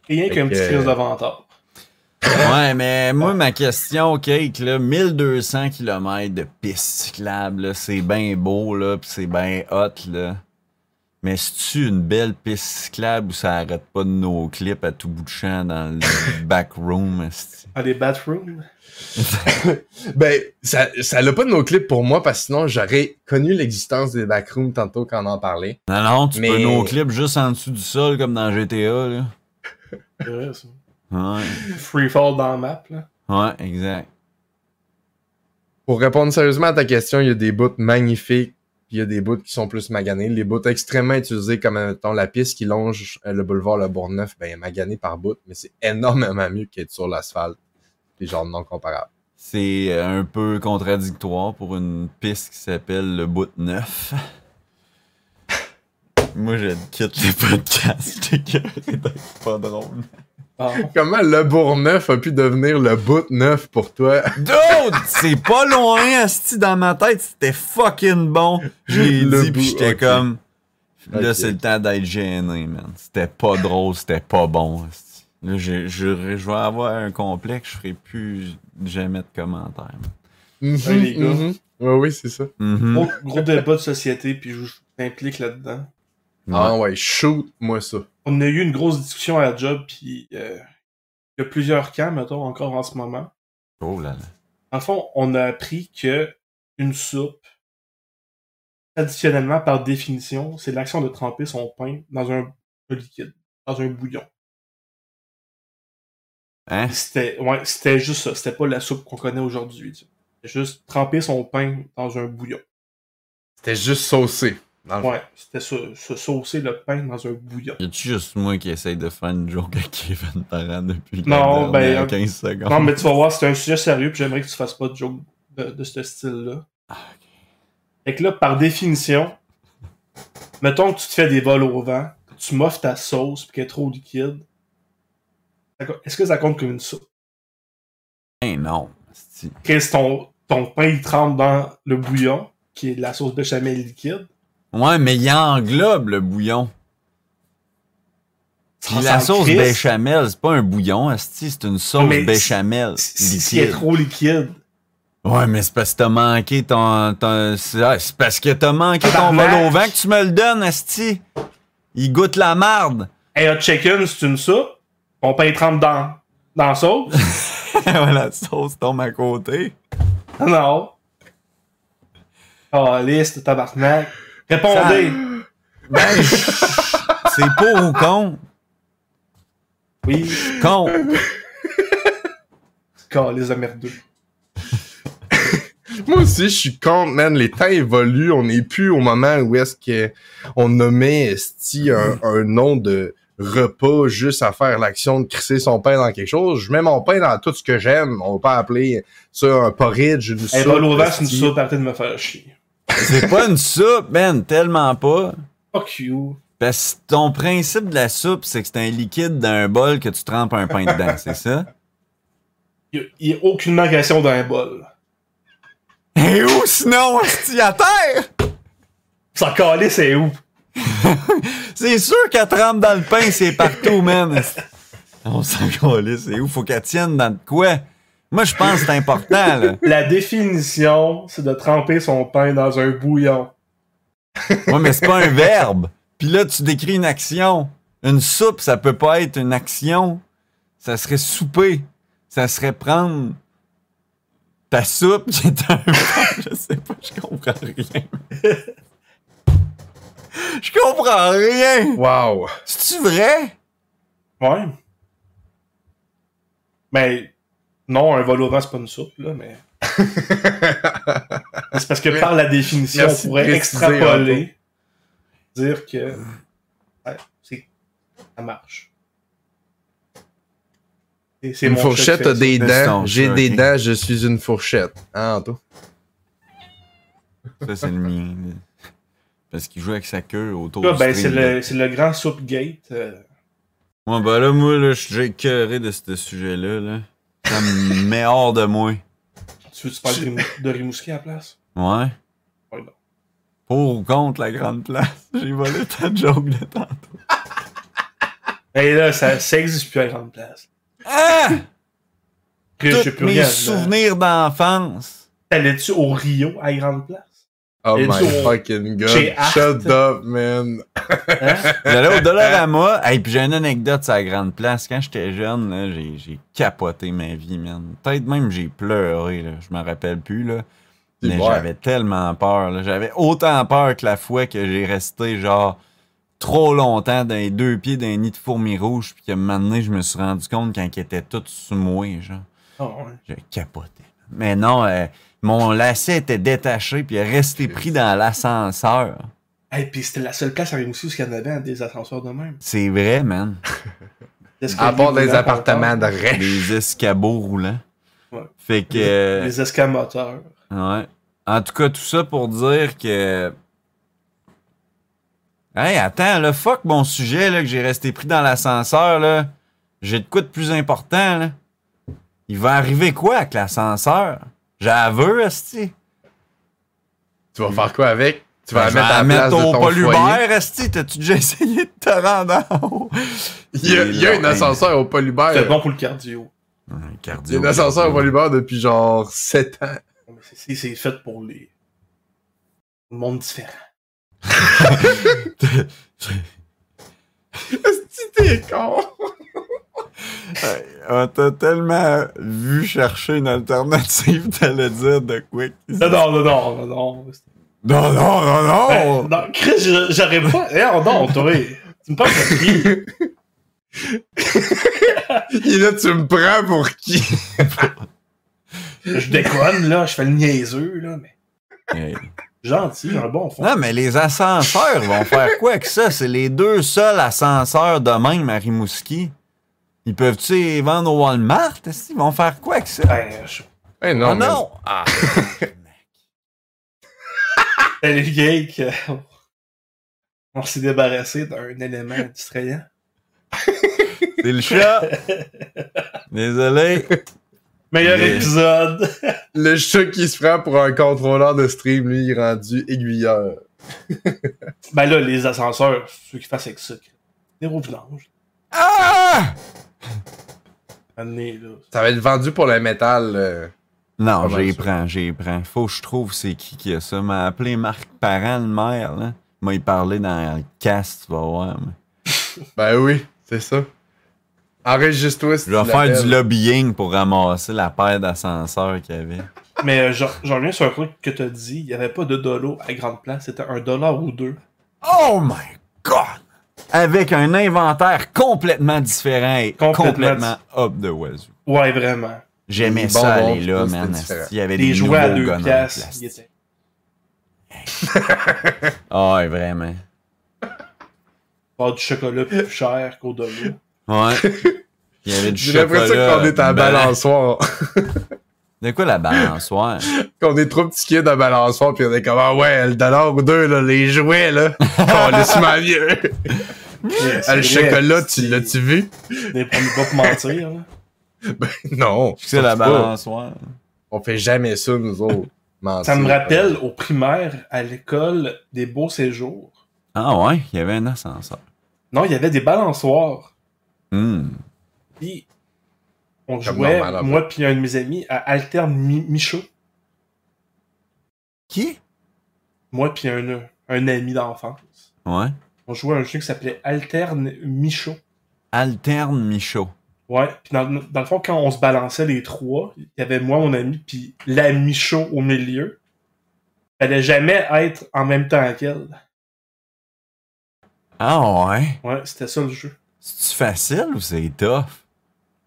Rien qu'un que- petit crise de ventard. Ouais, mais moi, ma question, Cake, là, 1200 km de piste cyclable, c'est bien beau, là, pis c'est bien hot, là. Mais c'est-tu une belle piste cyclable où ça arrête pas de nos clips à tout bout de champ dans le backroom? Ah, des bathrooms? Ben, ça, ça l'a pas de nos clips pour moi parce que sinon j'aurais connu l'existence des backrooms tantôt quand on en parlait. Non, non, tu peux nos clips juste en dessous du sol, comme dans GTA, là. C'est vrai, ça. Ouais, Free fall dans la map, là. ouais, exact. Pour répondre sérieusement à ta question, il y a des bouts magnifiques, il y a des bouts qui sont plus maganés. Les bouts extrêmement utilisés, comme mettons, la piste qui longe euh, le boulevard Le Bourgneuf, ben, magané par bout, mais c'est énormément mieux qu'être sur l'asphalte. Puis genre non comparable. C'est euh, un peu contradictoire pour une piste qui s'appelle le bout neuf. Moi, je quitte les podcasts. C'est pas drôle. Ah. Comment le Bourgneuf a pu devenir le bout neuf pour toi? Dude, c'est pas loin, asti, dans ma tête, c'était fucking bon. J'ai dit, bout, pis j'étais comme... Là, c'est le temps d'être gêné, man. C'était pas drôle, c'était pas bon, asti. Là, je, je, je vais avoir un complexe, je ferai plus jamais de commentaires. man. Les gars. mhm. Ouais, oui, c'est ça. Mhm. Gros, gros débat de société, puis je, je m'implique là-dedans. Ah ouais, shoot-moi ça. On a eu une grosse discussion à la job, puis euh, il y a plusieurs camps, mettons, encore en ce moment. Oh là là. En fond, on a appris que une soupe, traditionnellement, par définition, c'est l'action de tremper son pain dans un, un liquide, dans un bouillon. Hein? C'était ouais, c'était juste ça. C'était pas la soupe qu'on connaît aujourd'hui. C'était juste tremper son pain dans un bouillon. C'était juste saucé. Ouais, c'était se saucer le pain dans un bouillon. Y a-tu juste moi qui essaye de faire une joke à Kevin Parent depuis Non, ben, dernière euh, 15 secondes? Non, mais tu vas voir, c'est un sujet sérieux, puis j'aimerais que tu fasses pas de joke de, de ce style-là. Fait que là, par définition, mettons que tu te fais des vols au vent, que tu moffes ta sauce, puis qu'elle est trop liquide, est-ce que ça compte comme une soupe? Ben non. Qu'est-ce ton, ton pain, il trempe dans le bouillon, qui est de la sauce béchamel liquide. Ouais, mais il englobe le bouillon. Puis la sauce béchamel, c'est pas un bouillon, asti, c'est une sauce Mais béchamel Si si elle est liquide. trop liquide. Ouais, mais c'est parce que t'as manqué ton... ton- c'est ah, c'est parce que t'as manqué ton vol au vent que tu me le donnes, asti. Il goûte la marde. Hey, hot chicken, c'est une soupe. Ton pain il trempe dans, dans la sauce. la sauce tombe à côté. Non. Oh, liste, tabarnak. Répondez. Ben, c'est pour ou con? Oui. Con. Calice de merdeux. Moi aussi, je suis contre, man. Les temps évoluent. On n'est plus au moment où est-ce que on nommait esti un, un nom de repas juste à faire l'action de crisser son pain dans quelque chose. Je mets mon pain dans tout ce que j'aime. On va pas appeler ça un porridge, une Hey, soupe. vent, c'est une soupe, arrêtez de me faire chier. C'est pas une soupe, man, tellement pas. Fuck you. Parce que ton principe de la soupe, c'est que c'est un liquide d'un bol que tu trempes un pain dedans, c'est ça? Il y a aucunement question d'un bol. Et où sinon, hostie, à terre? Ça calé, c'est où? C'est sûr qu'elle trempe dans le pain, c'est partout, man. On s'en calisse, c'est où? Faut qu'elle tienne dans de quoi? Moi, je pense que c'est important, là. La définition, c'est de tremper son pain dans un bouillon. Ouais, mais c'est pas un verbe. Puis là, tu décris une action. Une soupe, ça peut pas être une action. Ça serait souper. Ça serait prendre ta soupe qui est un Je sais pas, je comprends rien. Je comprends rien. Wow. C'est-tu vrai? Ouais. Mais non, un vol au vent, c'est pas une soupe, là, mais. c'est parce que par la définition, Merci on pourrait extrapoler, dire que ouais, c'est- ça marche. Et c'est Une fourchette a des dents. J'ai des dents, je suis une fourchette. Hein, Anto? Ça, c'est le mien. Parce qu'il joue avec sa queue autour Là, du ben, c'est le, c'est le grand soup gate. euh, Ouais, ben là, moi, là, je suis déjà écœuré de ce sujet-là, là. Ça me met hors de moi. tu veux-tu parler de, de Rimouski à la place? Ouais. Ouais, non. Pour ou contre la grande place? J'ai volé ta joke de tantôt. Et là, ça, ça existe plus à grande place. Ah! Puis je plus mes rien. souvenirs d'enfance. T'allais-tu au Rio à grande place? Oh Et my fucking god. Shut up, man. Hein? J'allais au Dollarama. Hey, puis j'ai une anecdote sur la grande place. Quand j'étais jeune, j'ai, j'ai capoté ma vie, man. Peut-être même j'ai pleuré, là. Je m'en rappelle plus, là. Mais j'avais tellement peur, là. J'avais autant peur que la fois que j'ai resté, genre, trop longtemps dans les deux pieds d'un nid de fourmis rouges, puis moment donné, je me suis rendu compte quand ils étaient tous sous moi, genre. Ah ouais. J'ai capoté. Mais non, euh, mon lacet était détaché, puis il est resté pris dans l'ascenseur. Hey, puis c'était la seule place à Rimouski où il y en avait hein, des ascenseurs de même. C'est vrai, man. À part des appartements de rêve. Des escabeaux roulants. Ouais. Fait que. euh, Les escamoteurs. Ouais. En tout cas, tout ça pour dire que. Hey, attends, là, fuck mon sujet, là, que j'ai resté pris dans l'ascenseur, là. j'ai de quoi de plus important, là. Il va arriver quoi avec l'ascenseur? J'avoue, esti. Tu vas faire quoi avec? Tu vas Ben, la mettre à la place de ton polubère, foyer. esti. T'as-tu déjà essayé de te rendre en haut? Il y a, il y a un ascenseur au polubère. C'est bon pour le cardio. Un Il y a cardio. un ascenseur au polubère depuis genre 7 ans. Mais c'est- C'est fait pour les. Le monde différent. Est-ce que t'es con? On t'a tellement vu chercher une alternative, t'allais dire de quoi? Non, non, non, non, non, non. Non, non, non, non! Ben, non, Chris, j'aurais pas. Eh, oh non, toi. Tu me parles de qui? Et là, tu me prends pour qui? Je déconne, là, je fais le niaiseux, là, mais. Hey. Gentil, un bon fond. Non, mais les ascenseurs vont faire quoi avec ça? C'est les deux seuls ascenseurs de même à Rimouski. Ils peuvent-tu les vendre au Walmart? est-ce qu'ils vont faire quoi avec ça? Ben, je... Non, oh mais- non! Ah. Ben, les gars, que- on s'est débarrassé d'un élément distrayant. C'est le chat! Désolé. Meilleur Mais- épisode! Le chat qui se prend pour un contrôleur de stream, lui, il est rendu aiguilleur. Ben là, les ascenseurs, ceux qui fassent avec ça. Des roues. Ah! Année, là. Ça va être vendu pour le métal. euh. Non, j'y prends, j'y prends. Faut que je trouve c'est qui qui a ça. M'a appelé Marc Parent, le maire, là. M'a y parlé dans le cast, tu vas voir. mais- Ben oui, c'est ça. Enregistre-toi si Je vais faire du lobbying pour ramasser la paire d'ascenseurs qu'il y avait. Mais euh, j'en j'en reviens sur un truc que t'as dit. Il n'y avait pas de dolo à grande place. C'était un dollar ou deux. Oh my god! Avec un inventaire complètement différent et Complètement complètement up de wazoo. Ouais, vraiment. J'aimais ça aller là, man. Il y avait Des des, jouets à deux piastres. Ah ouais, vraiment. Pas du chocolat plus cher qu'au dolo. Ouais. Il y avait du J'ai chocolat. l'impression qu'on est à la balançoire. De quoi la balançoire? qu'on est trop petits kids à balançoire, pis on est comme, ah ouais, le dollar ou deux, là, les jouets, là. On laisse mal mieux. Yeah, Ah, le c'est vrai, chocolat, tu l'as-tu vu? Des pour pas pour mentir. Là. Non. C'est la balançoire. On fait jamais ça, nous autres. Mentir. Ça me rappelle au primaire, à l'école, des beaux séjours. Ah ouais, il y avait un ascenseur. Non, il y avait des balançoires. Hmm. Puis, on Comme jouait, normal, moi puis un de mes amis, à Alterne Mi- Michaud. Qui? Moi puis un, un ami d'enfance. Ouais. On jouait à un jeu qui s'appelait Alterne Michaud. Alterne Michaud. Ouais, puis dans, dans le fond, quand on se balançait les trois, il y avait moi, mon ami, puis la Michaud au milieu. Fallait jamais être en même temps qu'elle. Ah ouais? Ouais, c'était ça le jeu. C'est-tu facile ou c'est tough?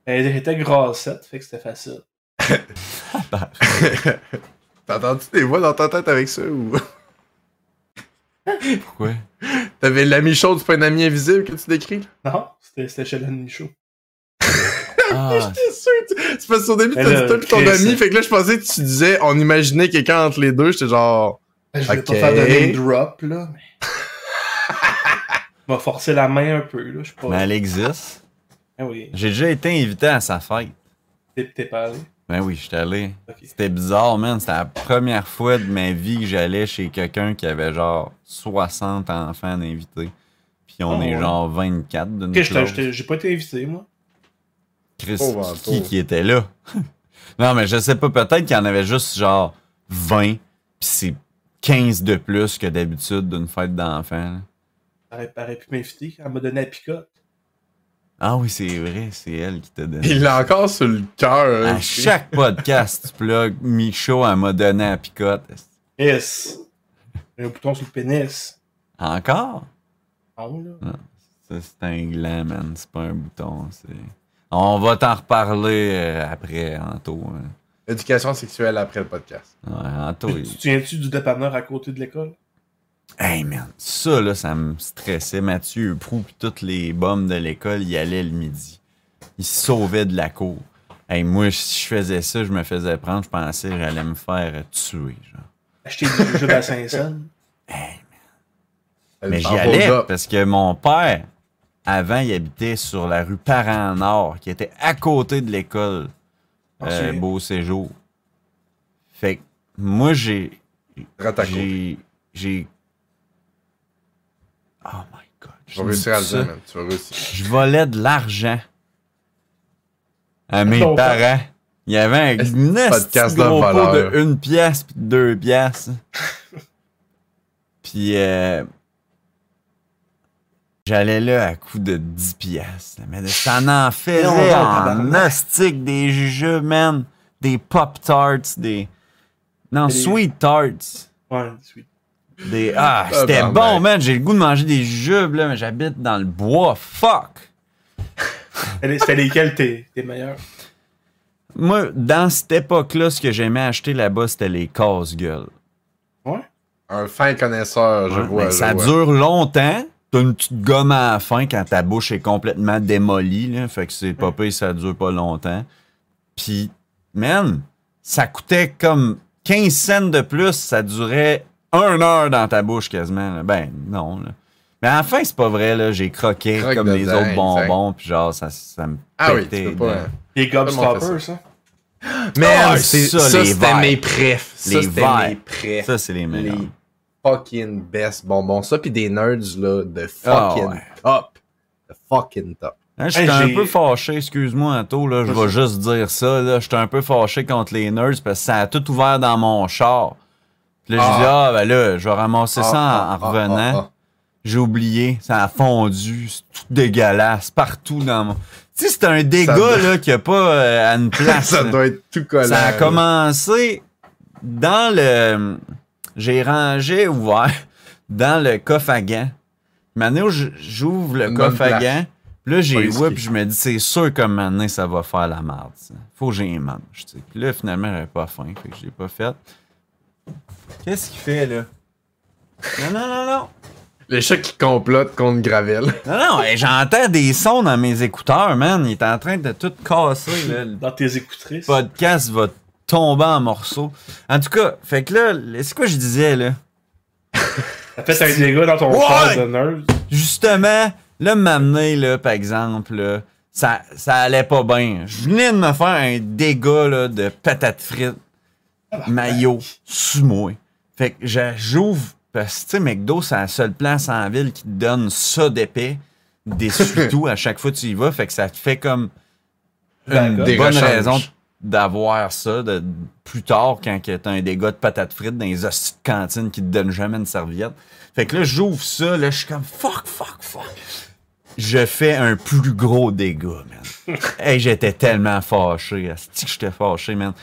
Elle était grassette, fait que c'était facile. T'as entendu des voix dans ta tête avec ça ou? Pourquoi? T'avais l'ami chaud, c'est pas un ami invisible que tu décris? Non, c'était c'était chez la Michaud. Ah, C'est sûr, tu- c'est parce qu'au début, t'as dit toi pis ton ami, euh, fait que là, je pensais que tu disais, on imaginait quelqu'un entre les deux, j'étais genre, Ben, Je voulais Ok. pas faire de name drop, là, mais... m'a forcé la main un peu, là, je sais pas. mais elle existe. Ah oui, J'ai déjà été invité à sa fête. t'es t'es pas allé? Ben oui, j'étais allé. Ok. C'était bizarre, man. C'était la première fois de ma vie que j'allais chez quelqu'un qui avait genre 60 enfants d'invités. Puis on Oh, est ouais. genre 24 d'une Ok, j'étais- classe. j'étais- j'ai pas été invité, moi. Chris, qui qui était là? non, mais je sais pas, peut-être qu'il y en avait juste genre 20, puis c'est 15 de plus que d'habitude d'une fête d'enfants. Elle aurait- elle aurait pu m'inviter, elle m'a donné la picote. Ah oui, c'est vrai, c'est elle qui t'a donné. il l'a encore sur le cœur. hein. À chaque podcast, tu plugues Michaud, elle m'a donné la picote. Yes! J'ai un bouton sur le pénis. Encore? Non, là. Ça, c'est un gland, man. C'est pas un bouton. c'est- On va t'en reparler euh, après, Anto. hein. Éducation sexuelle après le podcast. Ouais, Anto, Tu il- te souviens-tu du dépanneur à côté de l'école? Hey, man. Ça, là, ça me stressait. Mathieu Prou pis toutes les bombes de l'école, y allaient le midi. Ils se sauvaient de la cour. Hey, moi, si je faisais ça, je me faisais prendre. Je pensais que j'allais me faire tuer, genre. Acheter des jeux à Saint-Saëns. Hey, Elle mais j'y allais parce que mon père, avant, il habitait sur la rue Parent-Nord, qui était à côté de l'école Ah, euh, Beau Séjour. Fait que moi, j'ai. J'ai. J'ai. Oh my god. Tu je vas dis réussir à le dire, man. Tu vas réussir. Je volais de l'argent à mes Ton parents. Il y avait un podcast de gros pot voleur. de une pièce puis de deux pièces. puis euh, j'allais là à coup de 10 pièces. Mais ça en faisait en astique des jujubes, man. Des Pop-Tarts, des... Non, Sweet Tarts. Ouais, sweet. Des... Ah, c'était Tabarnak. bon, man. J'ai le goût de manger des jujubes, là, mais j'habite dans le bois. Fuck! C'était c'était lesquels tes, tes meilleurs? Moi, dans cette époque-là, ce que j'aimais acheter là-bas, c'était les casse-gueules. Ouais? Un fin connaisseur, je Ouais, vois. ça vois. dure longtemps. T'as une petite gomme à la fin quand ta bouche est complètement démolie. Là, fait que c'est pas pire, ça dure pas longtemps. Puis, man, ça coûtait comme 15 cents de plus. Ça durait une heure dans ta bouche quasiment. là. Ben, non. Là. Mais à la fin, c'est pas vrai. là. J'ai croqué Croque comme les autres bonbons. Puis genre, ça, ça me Ah oui, tu peux pas. hein. Les Gobstoppers, ça? Man, Ah, c'est- ça, ça, c'était mes prefs. Ça, c'était mes prefs. Ça, c'est les meilleurs. les fucking best bonbons. Ça, pis des nerds, là, de Ah, fucking ouais. top. De fucking top. Hein, J'étais Hey, un peu fâché, excuse-moi, Anto, là, je vais juste dire ça. là. J'étais un peu fâché contre les nerds parce que ça a tout ouvert dans mon char. Là, j'ai dit, ah, ben là, je vais ramasser ça en, Ah, en ah, revenant. ah, ah. J'ai oublié, ça a fondu, c'est tout dégueulasse, partout dans mon. Tu sais, c'est un dégât, doit- là, qu'il n'y a pas euh, à une place. ça là. doit être tout collant. Ça a commencé dans le. J'ai rangé ouvert dans le coffre à gants. Maintenant, j'ouvre le coffre à gants. Puis là, j'ai puis je me dis, c'est sûr que maintenant, ça va faire la merde. ça. Faut que j'y mange. Puis là, finalement, j'avais pas faim. Fait que je l'ai pas fait. Qu'est-ce qu'il fait, là? Non, non, non, non. Les chats qui complotent contre Gravel. Non, non, j'entends des sons dans mes écouteurs, man. Il est en train de tout casser, là. Le Dans tes écoutrices. podcast va tomber en morceaux. En tout cas, fait que là, c'est quoi je disais, là? T'as fait un dégât dans ton corps de nerd. Justement, là, m'amener, là, par exemple, là, ça, ça allait pas bien. Je venais de me faire un dégât, là, de patates frites, maillot, sous moi. Fait que j'ouvre, parce que, tu sais, McDo, c'est la seule place en ville qui te donne ça d'épais, des tout à chaque fois que tu y vas. Fait que ça te fait comme une D'accord. Des bonne rechanges. raison d'avoir ça de, plus tard quand t'as un dégât de patates frites dans les hosties de cantine qui te donnent jamais une serviette. Fait que là, j'ouvre ça, là, je suis comme fuck, fuck, fuck. Je fais un plus gros dégât, man. hey, j'étais tellement fâché. Asti que j'étais fâché, man.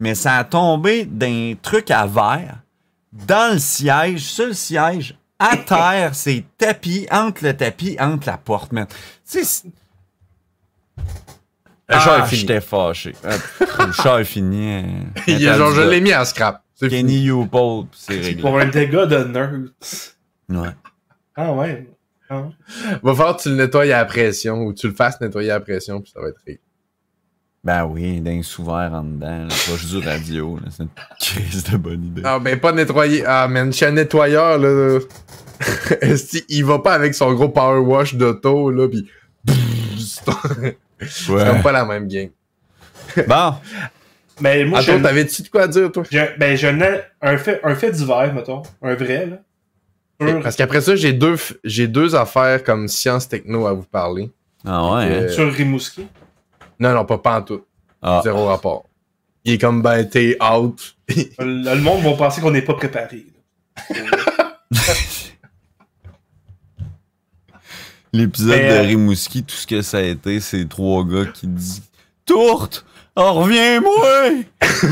Mais ça a tombé d'un truc à verre dans le siège, sur le siège, à terre, c'est tapis, entre le tapis, entre la porte, man. Tu sais, Le ah, est fini. j'étais fâché. Euh, le char est fini. euh, Il est genre, je l'ai mis à scrap. C'est fini. Kenny Youpold, c'est C'est réglé. pour un dégât de nerd. Ouais. Ah ouais. Ah. Va falloir que tu le nettoies à la pression ou tu le fasses nettoyer à la pression, puis ça va être réglé. Ben oui, d'un sous-verre en dedans, là, pas juste du radio, là, c'est une crise de bonne idée. Ah, ben pas nettoyer. Ah, man, chez un nettoyeur, là. Esti, il va pas avec son gros power wash d'auto, là, pis. C'est Ouais. comme pas la même game. Bon, Mais moi, Attends, t'avais-tu de quoi à dire, toi? j'ai- ben, j'ai un, un fait, un fait divers, mettons. Un vrai, là. Parce qu'après ça, j'ai deux, j'ai deux affaires comme science techno à vous parler. ah ouais. Euh, hein? sur Rimouski. Non, non, pas, pas en tout. Ah. Zéro rapport. Il est comme, ben, t'es out. Le, le monde va penser qu'on n'est pas préparé. L'épisode de euh, Rimouski, tout ce que ça a été, c'est trois gars qui disent Tourte! Oh, reviens-moi!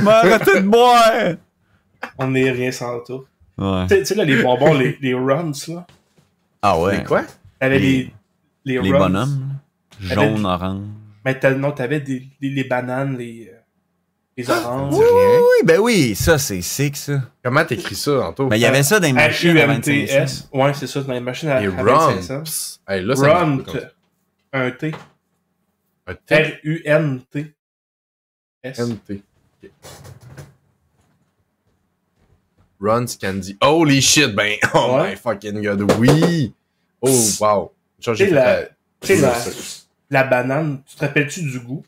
M'arrêtez de boire! On n'est rien sans tout. Ouais. Tu sais- là, les bonbons, les, les runs, là. Ah ouais. Mais quoi? Les- les, les, Les runs. bonhommes, jaune, orange. Mais t'as- non, t'avais des, les, les bananes, les, euh, les oranges. C'est rien. Oui, ben oui, ça c'est sick ça. Comment t'écris ça, Anto? Ben il y avait ça dans les machines à 25 cents. R-U-M-T-S. Ouais, c'est ça, dans les machines à, Les à Runs. 25 cents. Hey, là, Runt. Un T. Un T. R-U-N-T. S. NT. Runs Candy. Holy shit, ben, oh my fucking god, oui! Oh, wow. Tu sais, la- la, banane, tu te rappelles-tu du goût?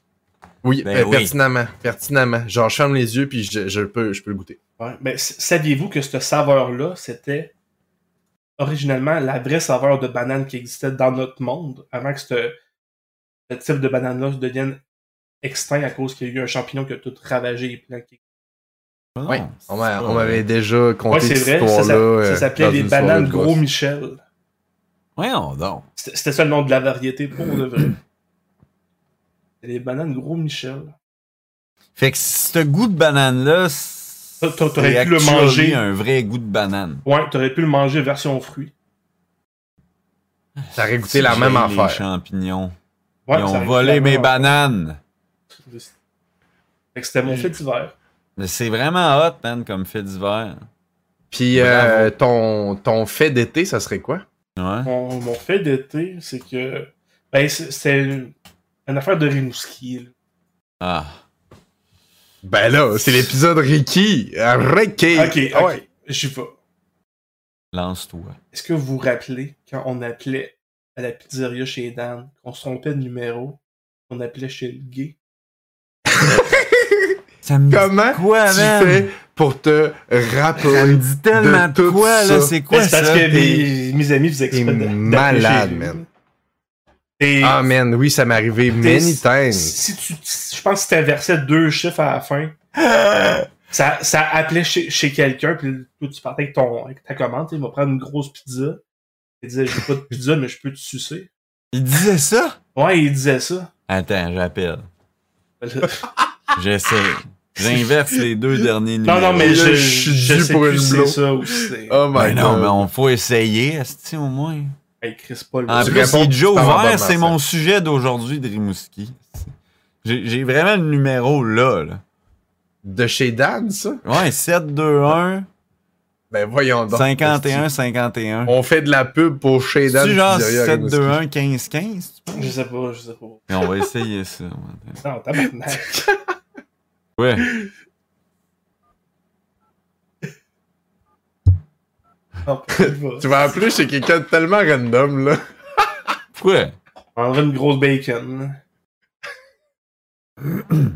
Oui, Ben euh, oui. pertinemment, pertinemment. Genre, je ferme les yeux puis je, je peux, je peux le goûter. Ouais. Ben, s- saviez-vous que cette saveur-là, c'était originalement la vraie saveur de banane qui existait dans notre monde avant que ce, ce type de banane-là devienne extinct à cause qu'il y a eu un champignon qui a tout ravagé et planté. Ah Oui, on m'avait déjà conté Ouais, c'est cette vrai. Ça, histoire-là. ça- euh, ça s'appelait les bananes Gros. Michel. Voyons donc. C'était c'était ça le nom de la variété pour de vrai. Les bananes Gros Michel. Fait que ce goût de banane-là, t'a- t'aurais c'est pu le manger. un vrai goût de banane. Ouais, t'aurais pu le manger version fruit. Ça aurait goûté la même j'ai Les affaire. champignons. Ouais, Ils ont volé mes bananes. affaire. Fait que c'était mon fait d'hiver. Mais c'est vraiment hot, man, comme fait d'hiver. Puis euh, ton, ton fait d'été, ça serait quoi? Ouais. Mon, mon fait d'été, c'est que. Ben, c'est- c'était une, affaire de Rimouski. là. Ah. Ben là, c'est l'épisode Ricky. Ricky. Ok, ok. Ah ouais. J'y vais. Lance-toi. Est-ce que vous vous rappelez quand on appelait à la pizzeria chez Dan, qu'on se trompait de numéro, on appelait chez le gay? Ça me dit Comment quoi, tu man? fais pour te Ça me rappeler? dit tellement de tout quoi, ça? là. C'est quoi Ben, c'est parce ça? que mes, mes amis faisaient exprès T'es de- d'appeler malade, chez lui. man. Et Ah man, oui, ça m'est arrivé many times. si tu, je pense que tu inversais deux chiffres à la fin, ça, ça appelait chez, chez quelqu'un, puis toi, tu partais avec, ton, avec ta commande, il va prendre une grosse pizza. Il disait, j'ai pas de pizza, mais je peux te sucer. Il disait ça? Ouais, il disait ça. Attends, j'appelle. J'essaie. J'inverse les deux derniers non, numéros. non, mais je, je suis je dû sais pour plus une si ça si c'est... Oh my Ben non, god. mais on faut essayer, est au moins? Hey, Chris Paul. En Tu plus, réponds, il est déjà tu parles en ouvert, bonne c'est mon sujet d'aujourd'hui de Rimouski. J'ai vraiment le numéro là, là. De chez Dan, ça? Ouais, 721 Ben voyons donc. 51 51. On fait de la pub pour chez Dan. C'est genre Pizzeria à Rimouski. 721 15 15, tu penses? Je sais pas, je sais pas. Et on va essayer ça. Non, tabarnak. Ouais. Non, pas, je vais. Tu vas appeler chez quelqu'un de tellement random, là. Pourquoi? On une grosse bacon. Un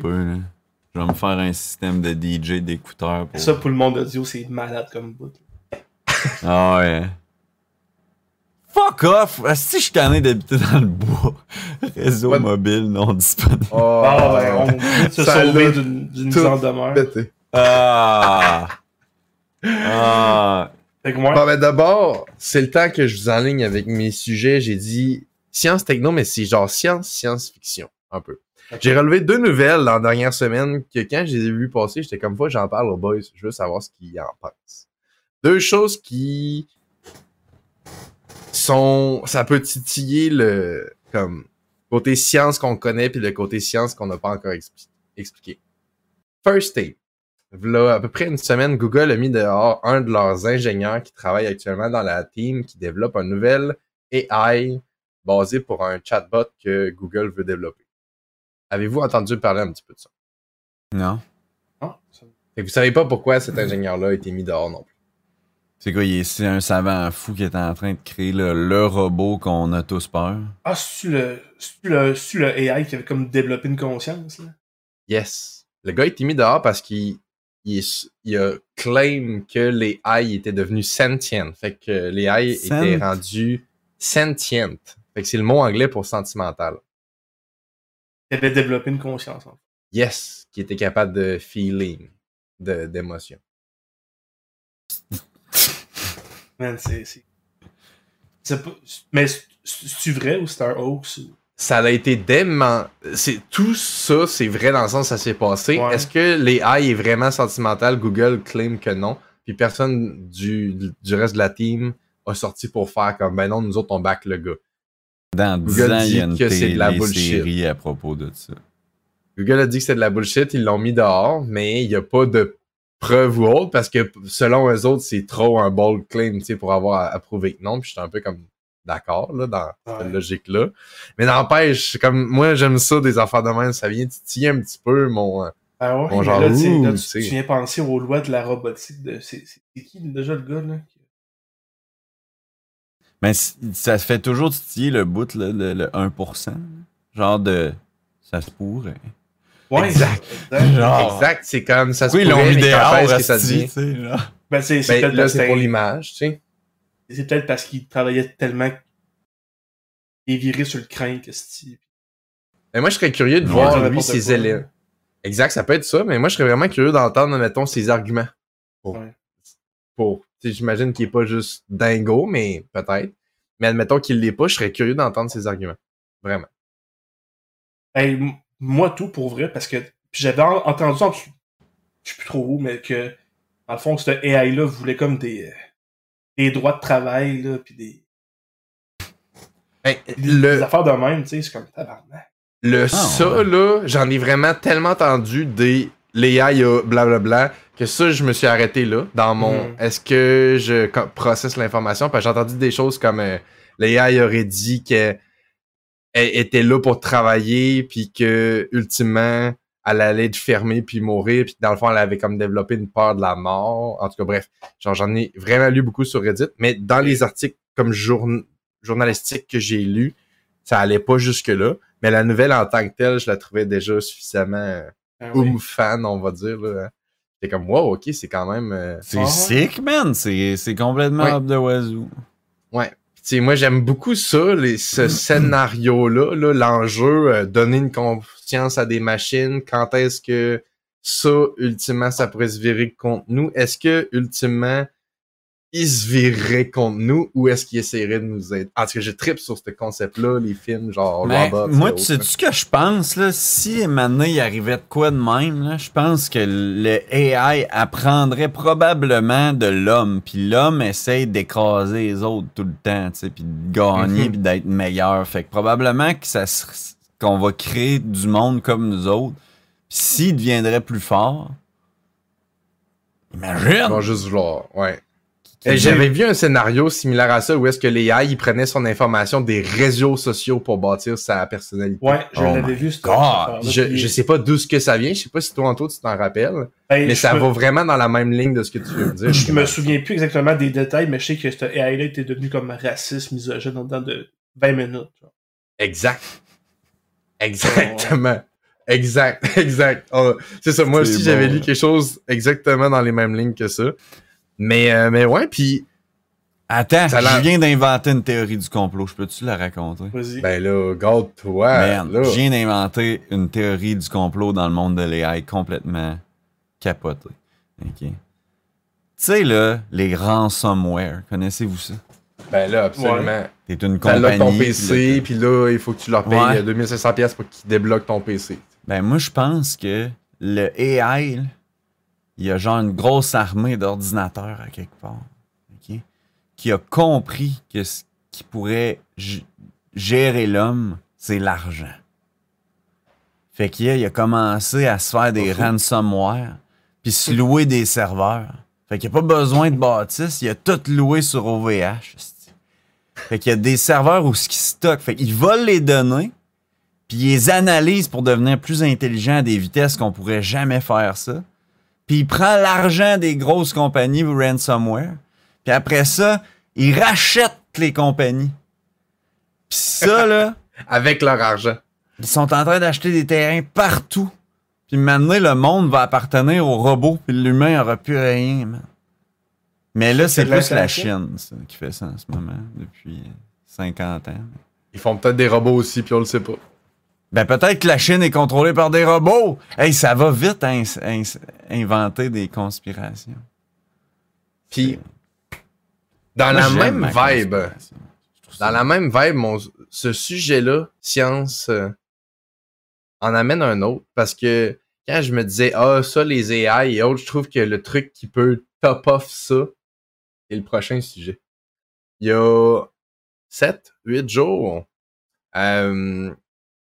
peu, là. Je vais me faire un système de DJ d'écouteurs pour. Ça, pour le monde audio, c'est malade comme bout. Ah ouais. Fuck off! Si je suis tanné d'habiter dans le bois. Réseau mobile non disponible. Oh, Ah ouais, on peut se Ça sauver d'une mise en demeure. pété. Ah! Ah! Fait que moi, Bon, ben d'abord, c'est le temps que je vous enligne avec mes sujets. J'ai dit science techno, mais c'est genre science, science-fiction, un peu. J'ai relevé deux nouvelles dans la dernière semaine que quand je les ai vues passer, j'étais comme fois, j'en parle aux boys. Je veux savoir ce qu'ils en pensent. Deux choses qui sont. Ça peut titiller le. Comme. Côté science qu'on connaît, puis le côté science qu'on n'a pas encore expli- expliqué. First Tape. V'là à peu près une semaine, Google a mis dehors un de leurs ingénieurs qui travaille actuellement dans la team qui développe un nouvel AI basé pour un chatbot que Google veut développer. Avez-vous entendu parler un petit peu de ça? Non. Ah, ça- Fait que vous savez pas pourquoi cet ingénieur-là a été mis dehors non plus. C'est quoi, il est c'est un savant fou qui est en train de créer le, le robot qu'on a tous peur? Ah, c'est-tu le, le, le AI qui avait comme développé une conscience, là? Yes. Le gars a été mis dehors parce qu'il il, est- il a claim que les AI étaient devenus sentient. Fait que les AI Sent- étaient rendus sentient. Fait que c'est le mot anglais pour sentimental. Il avait développé une conscience, en fait. Yes, qui était capable de feeling, de- d'émotion. Man, c'est. c'est- c'est pas- Mais c'est- c'est-tu vrai ou c'est un hoax? ou- ça a été dément... C'est tout ça, c'est vrai dans le sens où ça s'est passé. Ouais. Est-ce que les AI est vraiment sentimental? Google claim que non. Puis personne du, du reste de la team a sorti pour faire comme ben non, nous autres on back le gars. Dans 10 Google ans, il y a dit une que c'est de la bullshit. série à propos de ça. Google a dit que c'était de la bullshit, ils l'ont mis dehors, mais il n'y a pas de preuve ou autre parce que selon eux autres, c'est trop un bold claim, tu sais, pour avoir approuvé que non. Puis j'étais un peu comme d'accord là dans Ouais. cette logique-là. Mais n'empêche, comme moi j'aime ça des affaires de même, ça vient titiller un petit peu mon. euh, Ah ouais, genre, là, tu sais, là, ouh, tu, viens penser aux lois de la robotique. De... C'est qui déjà le gars, là? Mais c- ça se fait toujours titiller le bout, là, le, le 1%. Genre de. Ça se pourrait. Ouais, Exact. Genre. Exact, c'est comme ça se Oui, ils l'ont mis dehors, ça genre. Ben, c'est c'est Ben, là, pour l'image, tu sais. c'est peut-être parce qu'il travaillait tellement. Il est viré sur le crin que c'est. Mais moi, je serais curieux de voir, lui, ses éléments. Exact, ça peut être ça, mais moi, je serais vraiment curieux d'entendre, mettons, ses arguments. Pour. Ouais. pour J'imagine qu'il est pas juste dingo, mais peut-être. Mais admettons qu'il l'est pas, je serais curieux d'entendre ses arguments. Vraiment. Hey, moi, tout pour vrai, parce que puis j'avais en- entendu, en dessous- je sais plus trop où, mais que, dans le fond, ce AI-là voulait comme des, euh, des droits de travail, là, puis des, Ben, des le, affaires de même, tu sais, c'est comme tabarnak. le ça, ouais. là, j'en ai vraiment tellement entendu des Léa, il y a blablabla, que ça, je me suis arrêté là, dans mon Mhm. est-ce que je processe l'information? Parce que j'ai entendu des choses comme euh, Léa, il aurait dit elle était là pour travailler, puis que, ultimement, elle allait être fermée puis mourir, puis dans le fond, elle avait comme développé une peur de la mort. En tout cas, bref, genre, j'en ai vraiment lu beaucoup sur Reddit, mais dans les articles comme journ- journalistiques que j'ai lus, ça allait pas jusque-là. Mais la nouvelle en tant que telle, je la trouvais déjà suffisamment Ah oui. oum fan, on va dire. là. hein. J'étais comme, wow, ok, c'est quand même. euh, C'est Ah ouais? sick, man. C'est c'est complètement Ouais. up the wazoo. Ouais. Sais, moi, j'aime beaucoup ça, les, ce scénario-là, là, l'enjeu, euh, donner une confiance à des machines. Quand est-ce que ça, ultimement, ça pourrait se virer contre nous? Est-ce que, ultimement, il se virerait contre nous ou est-ce qu'il essaierait de nous aider? En tout cas, je tripe sur ce concept-là, les films genre Robots. moi, tu sais là. ce que je pense, là? Si maintenant il arrivait de quoi de même, là, je pense que le AI apprendrait probablement de l'homme. Puis l'homme essaye d'écraser les autres tout le temps, tu sais, puis de gagner, Mhm. puis d'être meilleur. Fait que probablement que ça se- qu'on va créer du monde comme nous autres. Puis s'il deviendrait plus fort, imagine! vont juste vouloir, ouais. Eh, J'avais vu un scénario similaire à ça où est-ce que les AI, ils prenaient son information des réseaux sociaux pour bâtir sa personnalité. Ouais, je Oh l'avais vu, cette God. Je, puis- je sais pas d'où ce que ça vient, je sais pas si toi, Antoine, tu t'en rappelles, Hey, mais ça me- va vraiment dans la même ligne de ce que tu viens de dire. Je me souviens plus exactement des détails, mais je sais que ce AI-là était devenu comme raciste, misogyne en dedans de 20 minutes. genre. Exact. Exactement. Exact, exact. Oh, c'est ça, moi aussi bon, j'avais lu quelque chose exactement dans les mêmes lignes que ça. Mais, euh, mais ouais, puis Attends, Ça je viens d'inventer une théorie du complot. Je peux-tu la raconter? Vas-y. ben là, garde-toi. Je viens d'inventer une théorie du complot dans le monde de l'AI complètement capotée. OK. Tu sais, là, les ransomware, connaissez-vous ça? Ben là, absolument. T'es une T'as compagnie. là ton PC, puis là, il faut que tu leur payes Ouais. euh, 2500$ pièces pour qu'ils débloquent ton PC. Ben, moi, je pense que le AI, là, il y a genre une grosse armée d'ordinateurs à quelque part. Qui a compris que ce qui pourrait gérer l'homme, c'est l'argent. Fait qu'il a, il a commencé à se faire des fou. ransomware, puis se louer des serveurs. Fait qu'il n'y a pas besoin de bâtisse, il a tout loué sur OVH. Fait qu'il y a des serveurs où ce qui stocke. Fait qu'il vole les données, puis il les analyse pour devenir plus intelligent à des vitesses qu'on pourrait jamais faire ça. Puis il prend l'argent des grosses compagnies ransomware. Puis après ça, il rachète les compagnies. Puis ça, là, Avec leur argent. ils sont en train d'acheter des terrains partout. Puis maintenant, le monde va appartenir aux robots, puis l'humain aura plus rien, man. Mais là, c'est plus la? Chine ça, qui fait ça en ce moment, depuis euh, 50 ans. Ils font peut-être des robots aussi, puis on le sait pas. Ben peut-être que la Chine est contrôlée par des robots. Hey, ça va vite à inventer des conspirations. Puis, dans Moi, la même vibe, dans la même vibe, mon, ce sujet-là, science, euh, en amène un autre. Parce que quand je me disais, ah, ça, les AI et autres, je trouve que le truc qui peut top off ça, c'est le prochain sujet. Il y a 7, 8 jours, euh,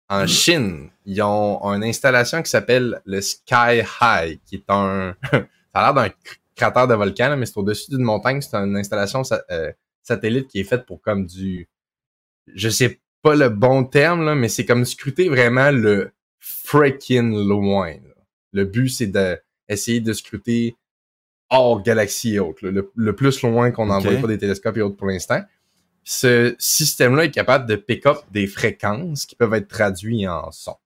en Chine, ils ont une installation qui s'appelle le Sky High, qui est un. ça a l'air d'un cr- cratère de volcan, mais c'est au-dessus d'une montagne. C'est une installation euh, satellite qui est faite pour comme du. Je sais pas le bon terme, là, mais c'est comme scruter vraiment le freaking loin. là. Le but, c'est d'essayer de scruter hors galaxie et autres, là, le, le plus loin qu'on n'envoie pas des télescopes et autres pour l'instant. Ce système-là est capable de pick up des fréquences qui peuvent être traduites en son.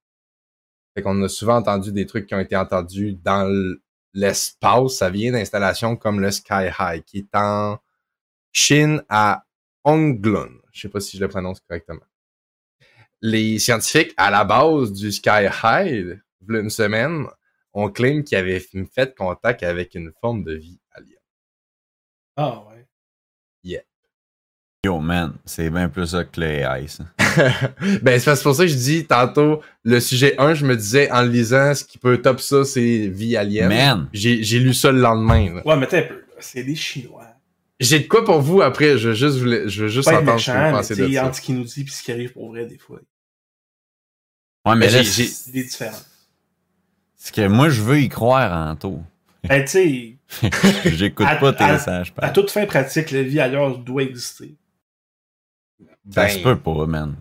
Fait qu'on a souvent entendu des trucs qui ont été entendus dans l'espace. Ça vient d'installations comme le Sky High, qui est en Chine à Onglun. Je sais pas si je le prononce correctement. Les scientifiques, à la base du Sky High, une semaine, on claim qu'ils avaient fait contact avec une forme de vie alien. Ah ouais. Yo, man, c'est bien plus ça que les ice. ben, c'est pour ça que je dis tantôt, le sujet 1, je me disais, en le lisant, ce qui peut top ça, c'est vie alien. Man! J'ai lu ça le lendemain. là. Ouais, mais t'es un peu. C'est des Chinois. J'ai de quoi pour vous après, je veux juste, vous la- je veux juste Pas entendre ce que vous pensez tu de sais, ça. entre ce qu'il nous dit et ce qui arrive pour vrai, des fois. Ouais, mais Ben, là, j'ai- c'est des différences. c'est que moi, je veux y croire en tout. Ben, tu sais, J'écoute pas tes à- messages. à toute fin pratique, la vie ailleurs doit exister. Ça Ben, se peut pas, man.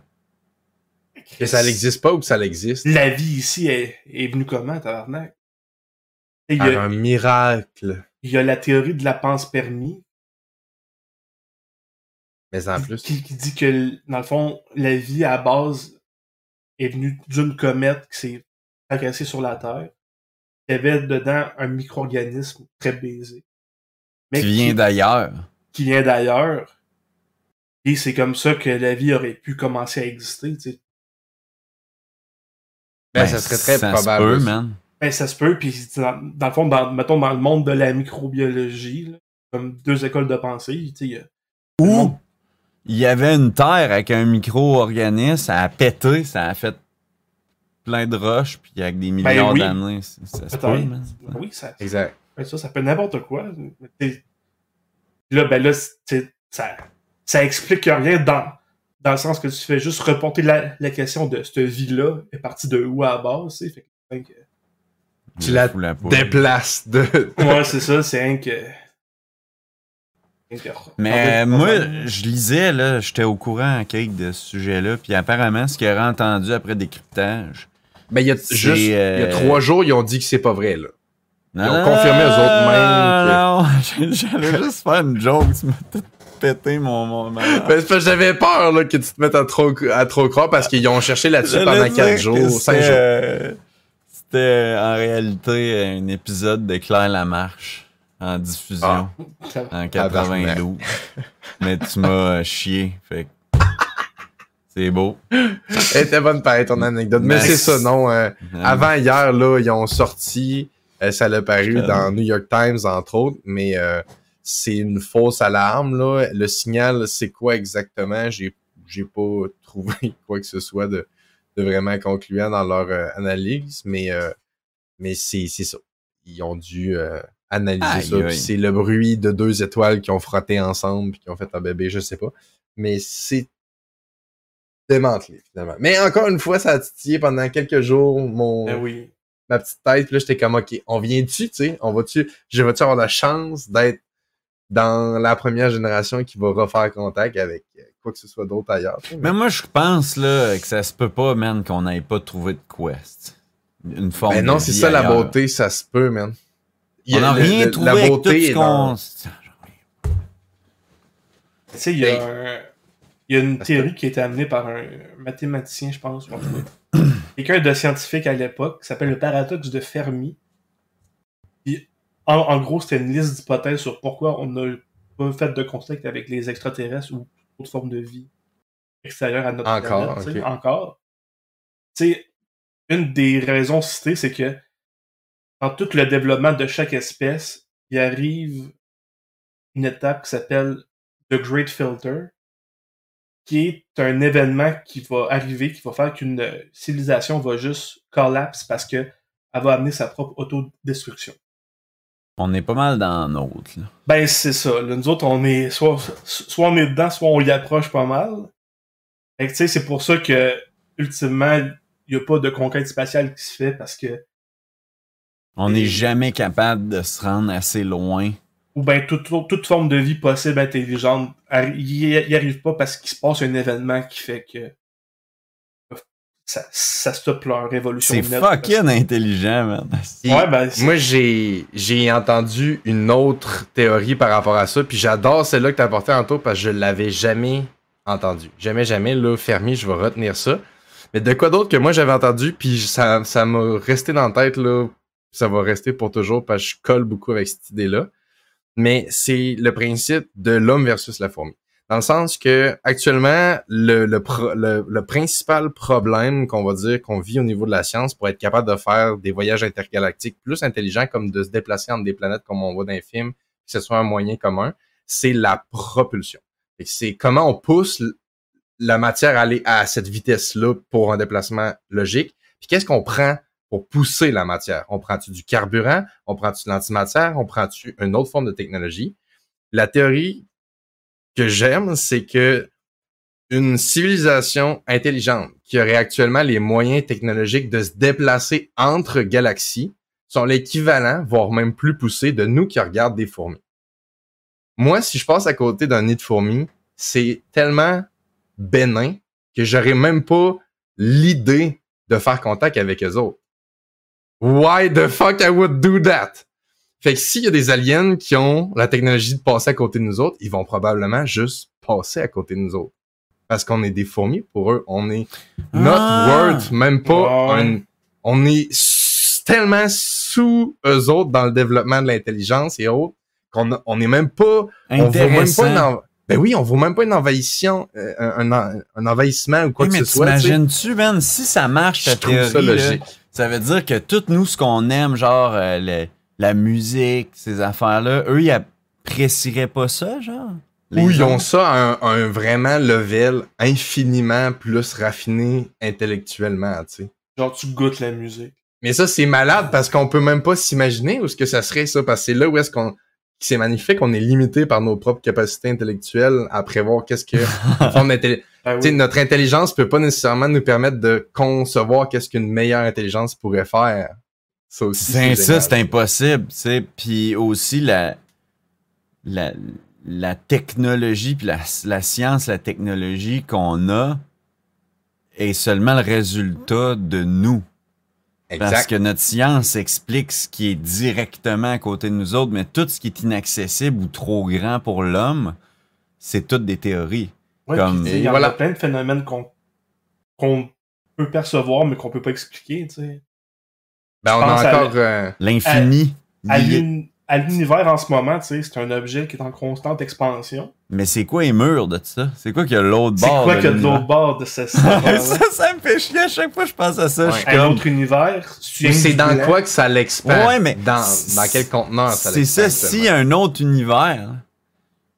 que ça n'existe pas ou que ça l'existe? La vie ici est, est venue comment, tabarnak? Il y, a, un miracle. il y a la théorie de la pense permis Mais en plus. qui, qui dit que, dans le fond, la vie à la base est venue d'une comète qui s'est fracassée sur la Terre. Il y avait dedans un micro-organisme très baisé. Mais Tu viens d'ailleurs. qui vient d'ailleurs. Et c'est comme ça que la vie aurait pu commencer à exister. tu sais. Ben, ça serait très ça probable. Se peut, man. Ben, ça se peut, puis dans, dans le fond, dans, mettons, dans le monde de la microbiologie, là, comme deux écoles de pensée, tu sais, il y a- Ou il y avait une terre avec un micro-organisme, ça a pété, ça a fait plein de roches, puis avec des milliards Ben oui. d'années, ça ça se peut, man. Oui, ça, Exact. Ben, ça, ça peut n'importe quoi. Là, ben là, t'sais, ça, ça explique rien dans, dans le sens que tu fais juste reporter la, la question de cette vie-là est partie de où à la base, tu sais. Fait que, que- Tu la Fous la poule. Déplace de. ouais, c'est ça, c'est rien que. que- Mais moi, je lisais, là, j'étais au courant, Kate, de ce sujet-là, puis apparemment, ce qu'il aurait entendu après décryptage. Ben, il y a juste. Il y a euh, trois jours, ils ont dit que c'est pas vrai, là. Non, Ils ont non, confirmé eux non, autres même Non, j'allais juste faire une joke, tu m'as tout pété mon. mon ma- Ben, c'est parce que j'avais peur, là, que tu te mettes à trop, à trop croire parce qu'ils ont cherché là-dessus pendant dire quatre que jours, cinq c'était, jours. euh, C'était en réalité un épisode de Claire Lamarche en diffusion Ah. en 92. Mais tu m'as chié, fait que c'est beau. Elle était bonne pareil, ton anecdote. Mais c'est ça, non. euh, avant hier, là, ils ont sorti, euh, ça l'a paru dans New York Times, entre autres, mais euh, c'est une fausse alarme, là. Le signal, c'est quoi exactement? J'ai, j'ai pas trouvé quoi que ce soit de, de vraiment concluant dans leur euh, analyse, mais, euh, mais c'est, c'est ça. Ils ont dû euh, analyser Aïe, ça. aïe. c'est le bruit de deux étoiles qui ont frotté ensemble puis qui ont fait un bébé, je sais pas. Mais c'est démantelé, finalement. Mais encore une fois, ça a titillé pendant quelques jours mon, Ben oui. ma petite tête. Puis là, j'étais comme, OK, on vient-tu, tu sais? On va-tu, je vais-tu avoir la chance d'être dans la première génération qui va refaire contact avec euh, quoi que ce soit d'autre ailleurs? Mais moi, je pense là, que ça se peut pas, man, qu'on n'ait pas trouvé de quest. Une forme Ben non, c'est ça la beauté, ça se peut, man. Il y On a n'a rien le- trouvé La avec tout beauté ce qu'on... Tu sais, il y a Ben- un- il y a une Parce que- théorie qui a été amenée par un mathématicien, je pense, ou en tout cas, quelqu'un de scientifique à l'époque, qui s'appelle le paradoxe de Fermi. En, en gros, c'était une liste d'hypothèses sur pourquoi on n'a pas fait de contact avec les extraterrestres ou d'autres formes de vie extérieures à notre Encore, planète. Encore. Tu sais, une des raisons citées, c'est que dans tout le développement de chaque espèce, il arrive une étape qui s'appelle The Great Filter, qui est un événement qui va arriver, qui va faire qu'une civilisation va juste collapse parce que elle va amener sa propre autodestruction. On est pas mal dans l'autre. Ben, c'est ça. Là, nous autres, on est soit, soit on est dedans, soit on y approche pas mal. Fait que, tu sais, c'est pour ça que, ultimement, il n'y a pas de conquête spatiale qui se fait parce que, On n'est jamais capable de se rendre assez loin. ou ben, toute, toute forme de vie possible intelligente, arri- y, y arrive pas parce qu'il se passe un événement qui fait que ça, ça stoppe leur révolution. C'est fucking intelligent, man. Ouais, ben, c'est- Moi, j'ai j'ai entendu une autre théorie par rapport à ça, puis j'adore celle-là que t'as apportée en parce que je l'avais jamais entendu. Jamais, jamais, là, Fermi, je vais retenir ça. Mais de quoi d'autre que moi j'avais entendu, puis ça, ça m'a resté dans la tête, là, ça va rester pour toujours, parce que je colle beaucoup avec cette idée-là. Mais c'est le principe de l'homme versus la fourmi. Dans le sens que actuellement, le, le, le, le principal problème qu'on va dire qu'on vit au niveau de la science pour être capable de faire des voyages intergalactiques plus intelligents, comme de se déplacer entre des planètes comme on voit dans les films, que ce soit un moyen commun, c'est la propulsion. C'est comment on pousse la matière à aller à cette vitesse-là pour un déplacement logique. Puis qu'est-ce qu'on prend pour pousser la matière? On prend-tu du carburant? On prend-tu de l'antimatière? On prend-tu une autre forme de technologie? La théorie que j'aime, c'est que une civilisation intelligente qui aurait actuellement les moyens technologiques de se déplacer entre galaxies sont l'équivalent, voire même plus poussé, de nous qui regardent des fourmis. Moi, si je passe à côté d'un nid de fourmis, c'est tellement bénin que j'aurais même pas l'idée de faire contact avec eux autres. Why the fuck I would do that? Fait que s'il y a des aliens qui ont la technologie de passer à côté de nous autres, ils vont probablement juste passer à côté de nous autres. Parce qu'on est des fourmis pour eux. On est not Ah! worth, même pas un, on est tellement sous eux autres dans le développement de l'intelligence et autres qu'on on est même pas, on vaut même pas une, en- ben oui, on vaut même pas une envahissement, euh, un, un- un envahissement ou quoi Oui, que mais ce soit. t'imagines-tu, man, si ça marche, ta Je ça théorie, là, logique. ça veut dire que tout nous, ce qu'on aime, genre euh, le- la musique, ces affaires-là, eux, ils apprécieraient pas ça, genre? Les Ou ils ont ça à un, vraiment level infiniment plus raffiné intellectuellement, tu sais. Genre, tu goûtes la musique. Mais ça, c'est malade parce qu'on peut même pas s'imaginer où ce que ça serait ça, parce que c'est là où est-ce qu'on c'est magnifique, qu'on est limité par nos propres capacités intellectuelles à prévoir qu'est-ce que forme Ben Tu sais, oui. notre intelligence peut pas nécessairement nous permettre de concevoir qu'est-ce qu'une meilleure intelligence pourrait faire. Ça aussi, C'est ça, c'est impossible, tu sais. Puis aussi, la, la, la technologie, puis la, la science, la technologie qu'on a est seulement le résultat de nous. Parce Exact. que notre science explique ce qui est directement à côté de nous autres, mais tout ce qui est inaccessible ou trop grand pour l'homme, c'est toutes des théories. Ouais, comme- il y voilà. a plein de phénomènes qu'on qu'on peut percevoir, mais qu'on peut pas expliquer, tu sais. Ben, on a encore... euh, L'infini. À l'univers en ce moment, tu sais, c'est un objet qui est en constante expansion. Mais c'est quoi les murs de ça? C'est quoi qu'il y a l'autre C'est bord? quoi de qu'il y a de l'autre bord de ce ça, ça me fait chier à chaque fois que je pense à ça. Ouais. Je suis Un comme, autre univers. c'est dans quoi que ça l'expand? Ouais, mais Dans, c'est- dans quel contenant ça c'est ça, l'expand, s'il y a un autre univers,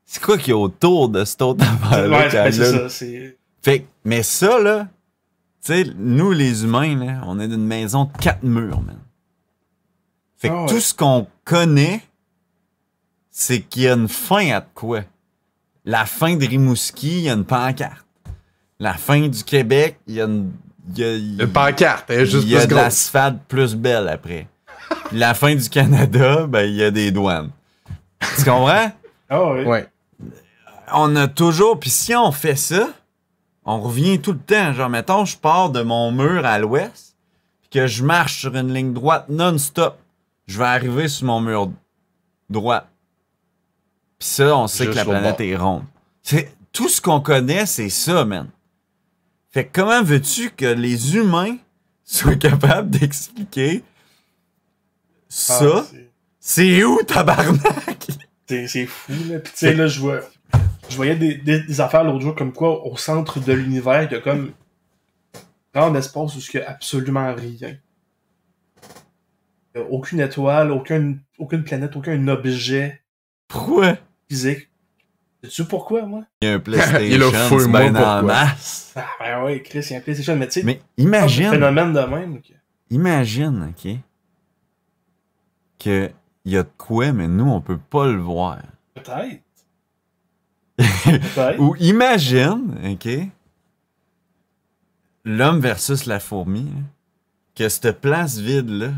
c'est quoi qu'il y a autour de cet autre affaire-là? Ouais, ben, c'est là? ça. C'est Fait que- mais ça, là, sais, nous, les humains, là, on est d'une maison de quatre murs, man. Fait que Ah ouais. tout ce qu'on connaît, c'est qu'il y a une fin à de quoi. La fin de Rimouski, il y a une pancarte. La fin du Québec, il y a une... il y a- Le pancarte, elle est juste il y a plus de l'asphalte plus belle après. Puis la fin du Canada, ben, il y a des douanes. Tu comprends? Ah ouais. Ouais. on a toujours. Puis si on fait ça, on revient tout le temps. Genre, mettons, je pars de mon mur à l'ouest, puis que je marche sur une ligne droite non-stop. Je vais arriver sur mon mur droit. Puis ça, on sait Juste que la planète est ronde. C'est, tout ce qu'on connaît, c'est ça, man. Fait que comment veux-tu que les humains soient capables d'expliquer Ah, ça? c'est- C'est où, tabarnak? C'est c'est fou, là. Puis, tu sais, là, je vois. Je voyais des, des, des affaires l'autre jour comme quoi, au centre de l'univers, il y a comme. un grand espace où il n'y a absolument rien. Il y a aucune étoile, aucun, aucune planète, aucun objet Pourquoi? physique. Sais-tu pourquoi, moi? Il y a un PlayStation, Il fouille-moi ben en masse. Ah, ben ouais, Chris, il y a un PlayStation, mais tu sais, Mais un imagine, phénomène de même. imagine, OK, que il y a de quoi, mais nous, on peut pas le voir. Peut-être. Ou imagine, OK, l'homme versus la fourmi, que cette place vide-là,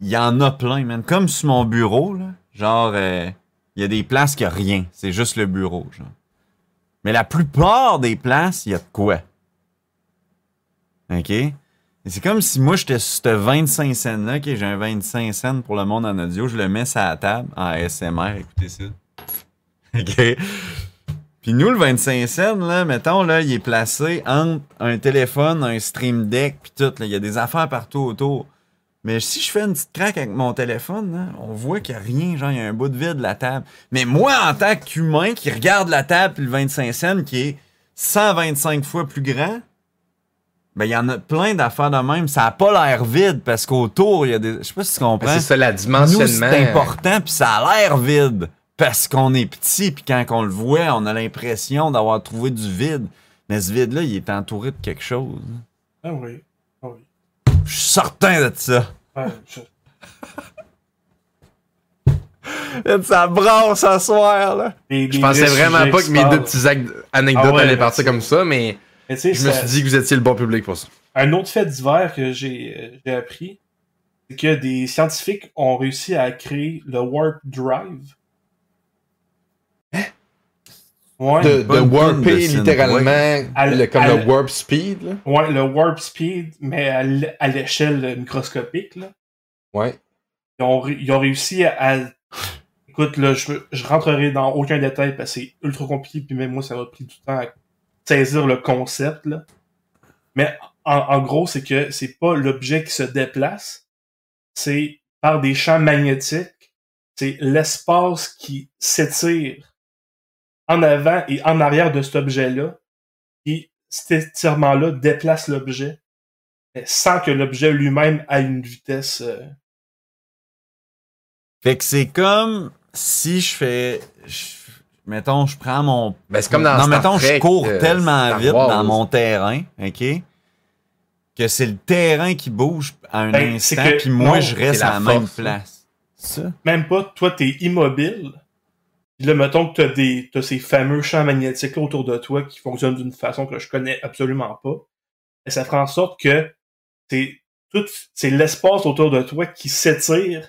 il y en a plein, man. Comme sur mon bureau, là, genre, euh, il y a des places qui a rien. C'est juste le bureau, genre. Mais la plupart des places, il y a de quoi. OK? C'est comme si moi, j'étais sur ce 25 cents-là, OK, j'ai un 25 cents pour le monde en audio, je le mets sur la table en ASMR, écoutez ça. OK? Puis nous, le 25 cents, là, mettons, là, il est placé entre un téléphone, un stream deck, puis tout. là. Il y a des affaires partout autour. Mais si je fais une petite craque avec mon téléphone, là, on voit qu'il n'y a rien, genre, il y a un bout de vide de la table. Mais moi, en tant qu'humain qui regarde la table, puis le 25 cents, qui est 125 fois plus grand, ben, il y en a plein d'affaires de même. Ça n'a pas l'air vide parce qu'autour, il y a des. Je sais pas si tu comprends. Ben, C'est ça, la dimensionnement. c'est important, puis ça a l'air vide. Parce qu'on est petit, puis quand on le voit, on a l'impression d'avoir trouvé du vide. Mais ce vide-là, il est entouré de quelque chose. Ah oui. Ah oui. Je suis certain de ça. Ouais, je- Ça brasse ce soir, là. des- Je pensais vraiment pas que mes deux ac- anecdotes Ah ouais, allaient partir c'est- comme ça, mais je me suis dit que vous étiez le bon public pour ça. Un autre fait divers que j'ai euh, j'ai appris, c'est que des scientifiques ont réussi à créer le Warp Drive. Ouais, De, de warper littéralement À l- le, comme à le warp speed. Là. ouais, le Warp Speed, mais à l'échelle microscopique. Là. Ouais. Ils, ont, ré- ils ont réussi à, à- Écoute, là, je, je rentrerai dans aucun détail parce que c'est ultra compliqué, puis même moi, ça m'a pris du temps à saisir le concept. Là. Mais en, en gros, c'est que c'est pas l'objet qui se déplace, c'est par des champs magnétiques, c'est l'espace qui s'étire en avant et en arrière de cet objet-là, et cet étirement-là déplace l'objet, sans que l'objet lui-même ait une vitesse... euh, Fait que c'est comme si je fais. je- mettons, je prends mon. Ben, c'est comme dans Non, Star mettons, Trek, je cours euh, tellement Star vite Wars. dans mon terrain, OK? Que c'est le terrain qui bouge à un Ben, instant, puis moi, non, je reste à la la même force, place. Ça? même pas, toi, t'es immobile. Puis là, mettons que t'as des, t'as ces fameux champs magnétiques là autour de toi qui fonctionnent d'une façon que je connais absolument pas. Et ça fait en sorte que c'est tout, c'est l'espace autour de toi qui s'étire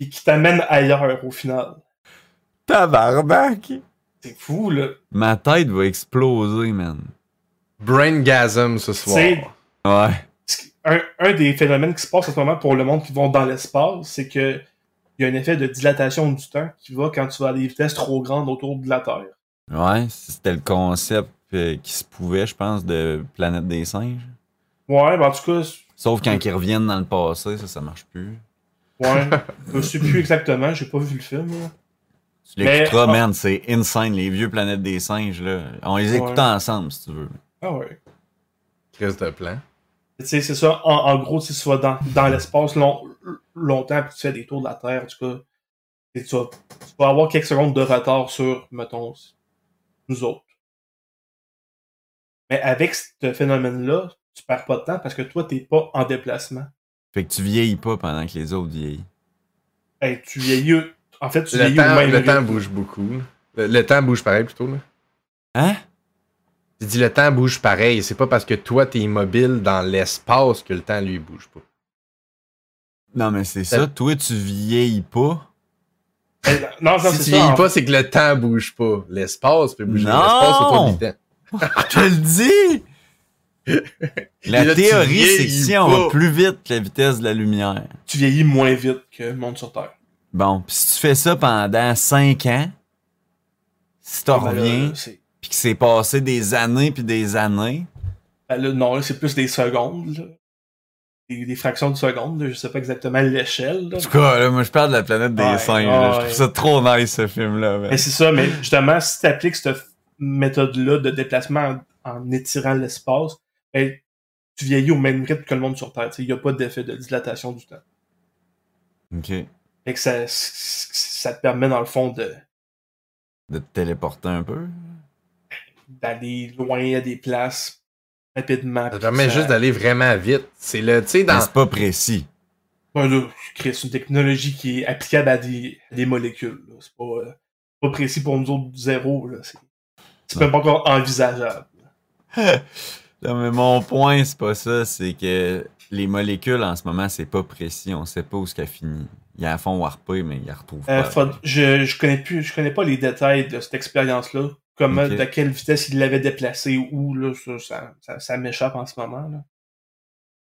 et qui t'amène ailleurs au final. Tabarnak! C'est fou, là. Ma tête va exploser, man. Braingasm ce soir. C'est- Ouais. Un, un des phénomènes qui se passe en ce moment pour le monde qui vont dans l'espace, c'est que il y a un effet de dilatation du temps qui va quand tu vas à des vitesses trop grandes autour de la Terre. Ouais, c'était le concept euh, qui se pouvait, je pense, de Planète des singes. Ouais, ben en tout cas, Sauf quand ils reviennent dans le passé, ça, ça marche plus. ouais, je sais plus exactement, j'ai pas vu le film. là. Tu l'écouteras, ah. man, c'est insane, les vieux Planètes des singes, là. On les écoute Ouais. ensemble, si tu veux. Ah ouais. Crise de plan. Tu sais, c'est ça. En, en gros, sais, tu vas dans, dans l'espace long, longtemps puis tu fais des tours de la Terre, en tout cas. Et tu, vas, tu vas avoir quelques secondes de retard sur, mettons, nous autres. Mais avec ce phénomène-là, tu perds pas de temps parce que toi, t'es pas en déplacement. Fait que tu vieillis pas pendant que les autres vieillissent. Hey, tu vieillis. En fait, tu Le vieillis au temps, même le temps bouge beaucoup. Le, le temps bouge pareil plutôt. Là. Hein? Dit le temps bouge pareil. C'est pas parce que toi t'es immobile dans l'espace que le temps lui bouge pas. Non, mais c'est ça. Toi, tu vieillis pas. Eh, Non, non, si c'est tu ça. vieillis en- pas, c'est que le temps bouge pas. L'espace peut bouger. Non! L'espace autour du temps. Je te le dis! La là, tu théorie, c'est que si on va pas. plus vite que la vitesse de la lumière, Tu vieillis moins vite que le monde sur Terre. bon, pis si tu fais ça pendant 5 ans, si t'en Ben là, reviens, pis que c'est passé des années puis des années, ben là, non, là, c'est plus des secondes. là. Des, des fractions de secondes. là. Je sais pas exactement l'échelle. en tout cas, là, moi, je parle de la planète des Ouais, singes. ouais. Je trouve ça trop nice, ce film-là. Mais c'est ça, mais justement, si tu appliques cette méthode-là de déplacement en, en étirant l'espace, ben, tu vieillis au même rythme que le monde sur Terre. Il n'y a pas d'effet de dilatation du temps. OK. Fait que ça, ça te permet, dans le fond, de De te téléporter un peu? D'aller loin à des places rapidement. Ça permet ça- juste d'aller vraiment vite. C'est le, tu sais, dans. c'est pas précis. Ouais, là, crée une technologie qui est applicable à des, à des molécules. C'est pas, euh, pas précis pour nous autres du zéro. là. C'est c'est même pas encore envisageable. Non, mais mon point, c'est pas ça. C'est que les molécules, en ce moment, c'est pas précis. On sait pas où ce qu'elle finit. Ils la font warper, mais ils la retrouvent Euh, pas. je, je connais plus, je connais pas les détails de cette expérience-là. Comment, Ok. de quelle vitesse il l'avait déplacé, où, là, ça, ça, ça, ça m'échappe en ce moment, là.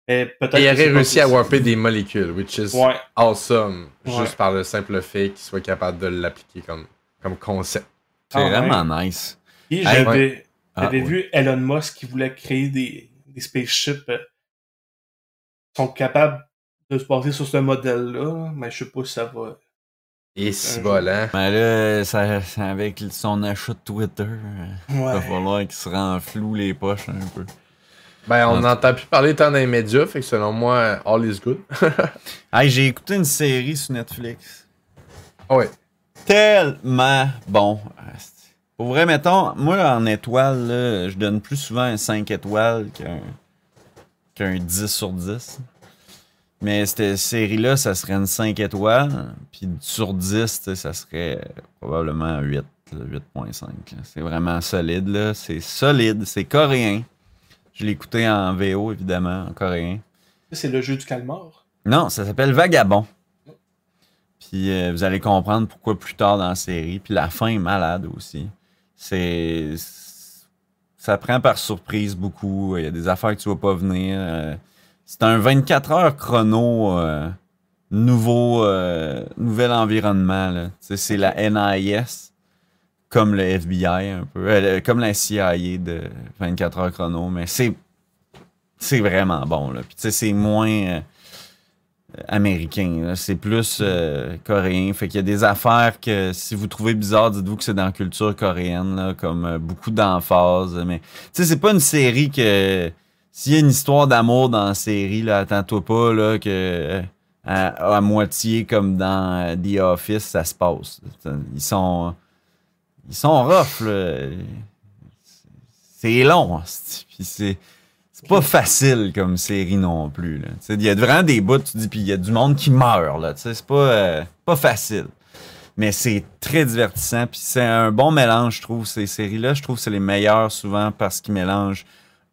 Mais peut-être. Il aurait c'est réussi à warper des molécules, which is Ouais. awesome. Ouais. Juste par le simple fait qu'il soit capable de l'appliquer comme, comme concept. C'est Ah, ouais. vraiment nice. Et j'avais Ah, vu Elon Musk qui voulait créer des, des spaceships euh, qui sont capables de se baser sur ce modèle-là, mais je sais pas si ça va. Et si Un bol, hein? Mais là, ça, avec son achat de Twitter, euh, il va falloir qu'il se renfloue les poches un peu. Ben, on n'entend plus parler tant dans les médias, fait que selon moi, all is good. Hey, j'ai écouté une série sur Netflix. Ah ouais. Tellement bon. Pour vrai, mettons, moi en étoiles, là, je donne plus souvent un 5 étoiles qu'un qu'un 10 sur 10. Mais cette série-là, ça serait une 5 étoiles. Puis sur 10, tu sais, ça serait probablement 8, là, 8.5. là. C'est vraiment solide. là. C'est solide. C'est coréen. Je l'ai écouté en VO, évidemment, en coréen. C'est le jeu du calmar? Non, ça s'appelle Vagabond. Puis euh, vous allez comprendre pourquoi plus tard dans la série. Puis la fin est malade aussi. C'est. Ça prend par surprise beaucoup. Il y a des affaires que tu vas pas venir. Euh, C'est un 24 heures chrono. euh, nouveau, euh, nouvel environnement. C'est la NIS, comme le FBI un peu. euh, comme la CIA de 24 heures chrono. Mais c'est. C'est vraiment bon. Là. C'est moins. américain. C'est plus coréen. Fait qu'il y a des affaires que si vous trouvez bizarre, dites-vous que c'est dans la culture coréenne, comme beaucoup d'emphase. Mais tu sais, c'est pas une série que. S'il y a une histoire d'amour dans la série, là, attends-toi pas là, que euh, à, moitié comme dans euh, The Office, ça se passe. Ils sont. Ils sont rough. C'est long. Puis c'est. C'est pas facile comme série non plus. Il y a vraiment des bouts, tu dis, puis il y a du monde qui meurt. là. C'est pas, euh, pas facile. Mais c'est très divertissant. Puis c'est un bon mélange, je trouve, ces séries-là. Je trouve que c'est les meilleures souvent parce qu'ils mélangent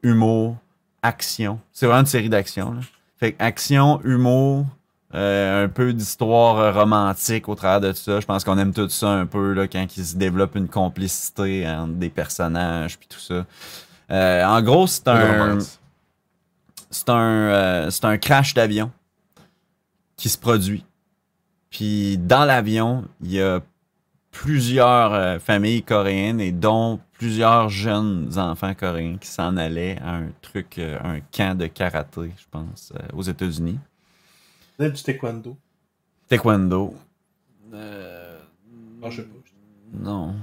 humour, action. C'est vraiment une série d'action. Fait que action, humour, euh, un peu d'histoire romantique au travers de tout ça. Je pense qu'on aime tout ça un peu là, quand il se développe une complicité entre des personnages puis tout ça. Euh, en gros, c'est un, c'est un, euh, c'est un crash d'avion qui se produit. Puis dans l'avion, il y a plusieurs familles coréennes et dont plusieurs jeunes enfants coréens qui s'en allaient à un truc, euh, un camp de karaté, je pense, euh, aux États-Unis. C'est du taekwondo? Taekwondo. Euh, Non, je sais pas. non.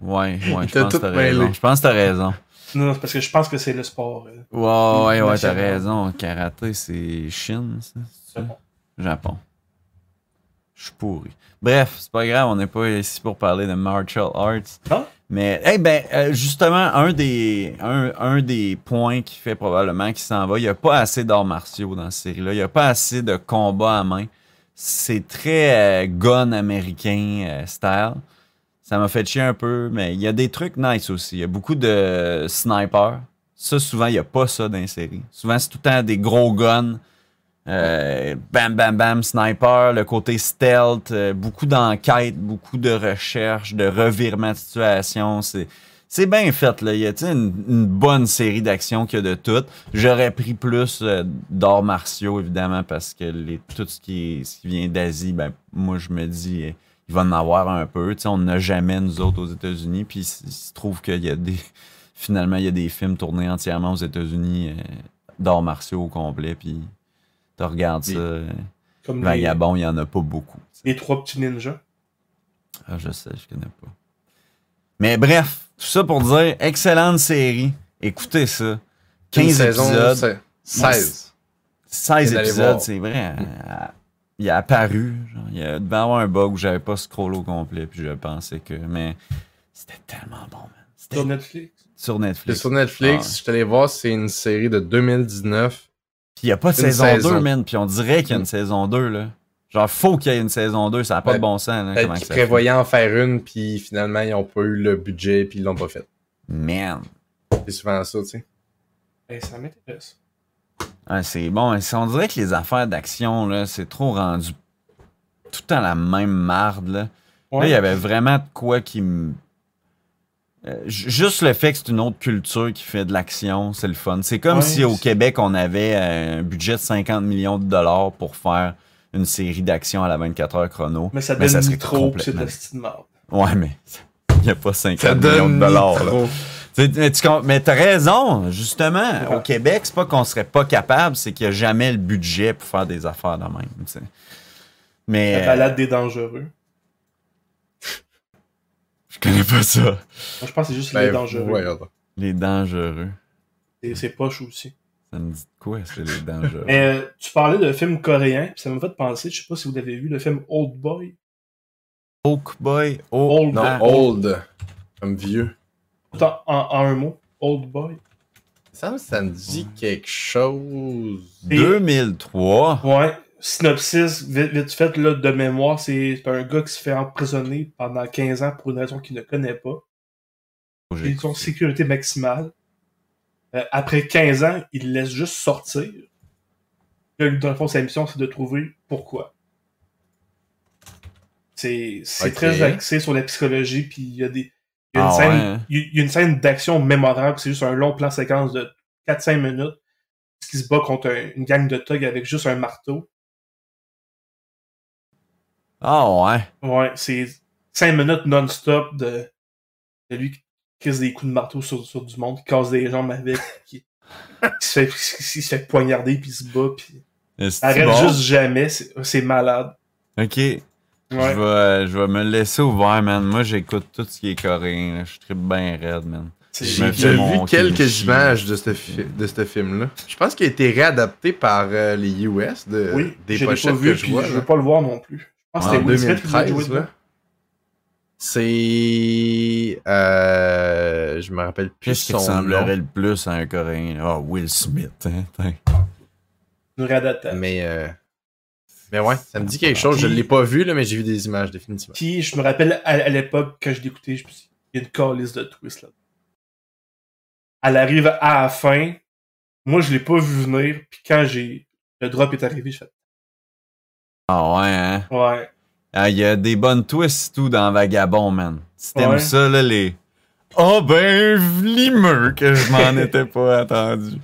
Ouais, ouais, je pense que t'as raison. Je pense que t'as raison. Non, parce que je pense que c'est le sport. euh, Ouais, ouais, ouais, t'as raison. Karaté, c'est Chine, ça? c'est ça? Japon. Japon. Je suis pourri. Bref, c'est pas grave, on n'est pas ici pour parler de martial arts. Non? Mais, eh ben, euh, justement, un des, un, un des points qui fait probablement qu'il s'en va, il n'y a pas assez d'arts martiaux dans cette série-là. Il n'y a pas assez de combats à main. C'est très euh, gun américain euh, style. Ça m'a fait chier un peu, mais il y a des trucs nice aussi. Il y a beaucoup de snipers. Ça, souvent, il n'y a pas ça dans les séries. Souvent, c'est tout le temps des gros guns. Euh, bam, bam, bam, sniper, le côté stealth, euh, beaucoup d'enquête, beaucoup de recherche, de revirement de situation. C'est, c'est bien fait, là. Il y a une, bonne série d'actions qu'il y a de tout. J'aurais pris plus euh, d'arts martiaux, évidemment, parce que tout ce qui, vient d'Asie, ben, moi, je me dis, euh, il va en avoir un peu. Tu sais, on n'a jamais, nous autres, aux États-Unis. Puis il se trouve qu'il y a des. Finalement, il y a des films tournés entièrement aux États-Unis d'arts martiaux au complet. Puis tu regardes Des- ça. Comme Vagabond, il n'y en a pas beaucoup. les trois petits ninjas. Ah, je sais, je connais pas. Mais bref, tout ça pour dire, excellente série. Écoutez ça. 15 Une saison, épisodes. c'est 16. 16 Et d'aller épisodes, c'est vrai. Il a apparu. genre, il y a, devait avoir un bug où j'avais pas scrollé au complet, puis je pensais que. Mais c'était tellement bon, man. Sur Netflix. sur Netflix. sur Netflix, Ah. je suis allé voir, c'est une série de 2019. Puis il n'y a pas de saison, saison. 2, man. Puis on dirait qu'il y a une Mm. saison 2, là. Genre, faut qu'il y ait une saison 2, ça n'a pas Ben, de bon sens, là. Comment fait. prévoyaient en faire une, puis finalement, ils n'ont pas eu le budget, puis ils l'ont pas fait. Man. C'est souvent ça, tu sais. Ben, ça m'intéresse. Ah, c'est bon. On dirait que les affaires d'action, là, c'est trop rendu tout le temps la même marde, là. Là, il y avait vraiment de quoi qui me. Euh, ju- juste le fait que c'est une autre culture qui fait de l'action, c'est le fun. C'est comme Ouais, si au c'est- Québec, on avait euh, un budget de 50 millions de dollars pour faire une série d'action à la 24 heures chrono. Mais ça Mais donne ça serait trop, c'est complètement- marde. Ouais, mais Il n'y a pas 50 Ça millions de dollars. là. Mais, tu mais raison, justement. Ouais. Au Québec, c'est pas qu'on serait pas capable, c'est qu'il n'y a jamais le budget pour faire des affaires de même. tu sais. Mais La balade des dangereux. Je connais pas ça. Moi, je pense que c'est juste les Ben, dangereux. ouais. Les dangereux. C'est- C'est poche aussi. Ça me dit de quoi, c'est les dangereux? Mais euh, tu parlais de film coréen, puis ça m'a fait penser, je sais pas si vous l'avez vu, le film Old Boy. Oak Boy, oh, Old Non, ah, old. Comme vieux. En, en- en un mot, Old Boy. Ça, ça me dit quelque chose. 2003. Ouais. Synopsis, vite, vite fait, là, de mémoire, c'est un gars qui se fait emprisonner pendant 15 ans pour une raison qu'il ne connaît pas. Ils ont sécurité maximale. Euh, après 15 ans, il le laisse juste sortir. Là, dans le fond, sa mission, c'est de trouver pourquoi. C'est très axé sur la psychologie, puis il y a des. Il y a une Ah scène, ouais, hein? il y a- il y a une scène d'action mémorable, c'est juste un long plan séquence de 4-5 minutes qui se bat contre un- une gang de thugs avec juste un marteau. Ah ouais. Ouais, c'est 5 minutes non-stop de, de lui qui casse des coups de marteau sur, sur du monde, qui casse des jambes avec, qui, qui se, fait, qui se fait poignarder, puis il se bat, puis arrête bon? juste jamais, c'est c'est malade. Ok. Ouais. Je, vais, je vais me le laisser ouvert, man. Moi, j'écoute tout ce qui est coréen. là. Je tripe bien raide, man. J'ai vu quelques kimchi. images de ce, fi- de ce film-là. Je pense qu'il a été réadapté par euh, les US de, Oui, des l'ai pas pochettes vu, que je vois. je veux pas le voir non plus. En c'était Will Smith qui l'a 2013, joué là. dedans. C'est. Euh, je me rappelle plus Qu'est-ce qui ressemblerait le plus à un coréen? Ah, Will Smith. Hein? Réadaptation. Mais, euh, mais ouais, ça me dit quelque chose. Je l'ai pas vu, là, mais j'ai vu des images, définitivement. Puis je me rappelle à, à l'époque, quand je l'écoutais, je me suis dit, il y a une calice de twist là. Elle arrive à la fin. Moi, je l'ai pas vu venir. Puis quand j'ai le drop est arrivé, je fais Ah ouais, hein? ouais. Ah, il y a des bonnes twists tout dans Vagabond, man. Si t'aimes Ouais. ça, là, les. Oh ben, vlimeux que je m'en étais pas attendu.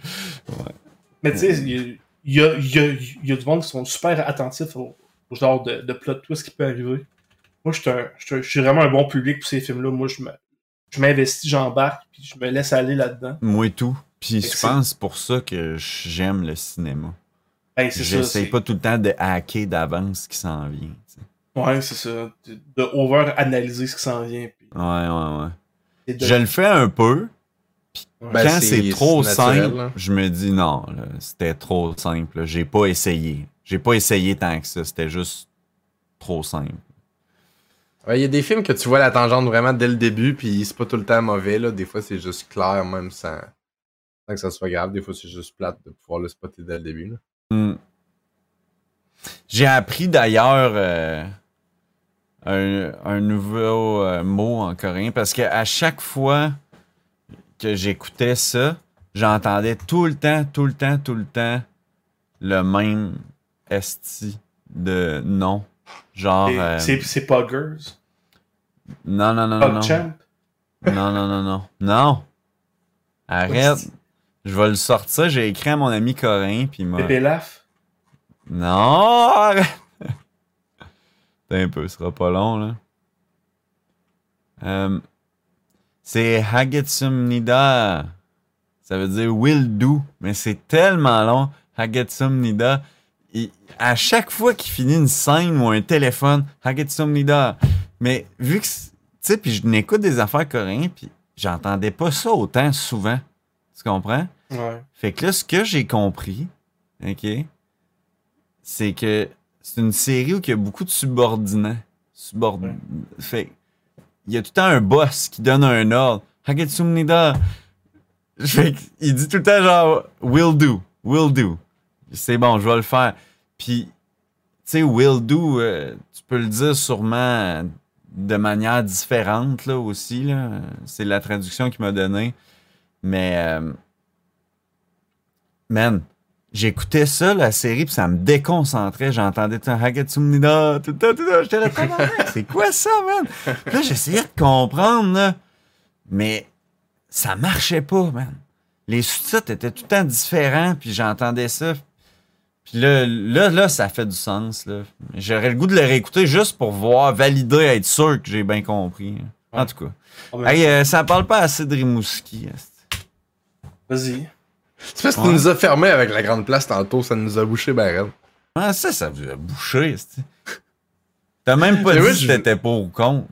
Mais tu sais, il y a, y, a, y, a, du monde qui sont super attentifs au, au genre de, de plot twist qui peut arriver. Moi, je suis vraiment un bon public pour ces films-là. Moi, je me- je m'investis, j'embarque, puis je me laisse aller là-dedans. Moi et tout. Puis je pense que c'est pour ça que j'aime le cinéma. Ben, ça. J'essaie c'est- pas tout le temps de hacker d'avance ce qui s'en vient. Ouais, c'est ça. De, de over-analyser ce qui s'en vient. Puis, Ouais, ouais, ouais. de- Je le fais un peu. ouais. Ben, Quand c'est- trop naturel, simple, là. je me dis non, c'était trop simple. J'ai pas essayé. J'ai pas essayé tant que ça. C'était juste trop simple. Ouais, Il y a des films que tu vois la tangente vraiment dès le début, puis c'est pas tout le temps mauvais. Là. Des fois, c'est juste clair, même sans, sans que ça soit grave. Des fois, c'est juste plate de pouvoir le spotter dès le début. Là. Hmm. J'ai appris d'ailleurs euh, un, un nouveau euh, mot en coréen parce que à chaque fois que j'écoutais ça, j'entendais tout le temps, tout le temps, tout le temps le même esti de nom. Genre. Euh, C'est non, non, non, non. Non, PogChamp? non, non, non, non. Non! Arrête! Je vais le sortir. J'ai écrit à mon ami coréen, puis m'a. Pépé Laf? Non! arrête. Attends un peu, ce sera pas long, là. Euh, c'est Hagetsumnida. Ça veut dire will do, mais c'est tellement long. Hagetsumnida. Il- à chaque fois qu'il finit une scène ou un téléphone, Hagetsumnida. Mais vu que. Tu sais, puis je n'écoute des affaires coréennes, puis j'entendais pas ça autant souvent. Tu comprends? Ouais. Fait que là, ce que j'ai compris, OK, c'est que c'est une série où il y a beaucoup de subordonnats. Subord... Fait que il y a tout le temps un boss qui donne un ordre. Hagetsumnida. Fait il dit tout le temps genre will do, will do. C'est bon, je vais le faire. Puis, tu sais, will do, euh, tu peux le dire sûrement de manière différente là aussi. Là. C'est la traduction qu'il m'a donnée. Mais, euh, man, j'écoutais ça, la série, puis ça me déconcentrait. J'entendais temps Hagatsumnida, tout temps, tout temps. J'étais là, c'est quoi ça, man? Puis là, j'essayais de comprendre, là. Mais ça marchait pas, man. Les sous-titres étaient tout le temps différents, puis j'entendais ça. Puis là, là, là, ça fait du sens, là. J'aurais le goût de le réécouter juste pour voir, valider, être sûr que j'ai bien compris. En tout cas. Oh, mais- Hey, euh, ça parle pas assez de Rimouski. Vas-y. C'est parce que Ouais. tu nous as fermé avec la grande place tantôt, ça nous a bouché ben. Ah, ça, ça vous a bouché. T'as même pas dit oui, si je- t'étais pour ou contre.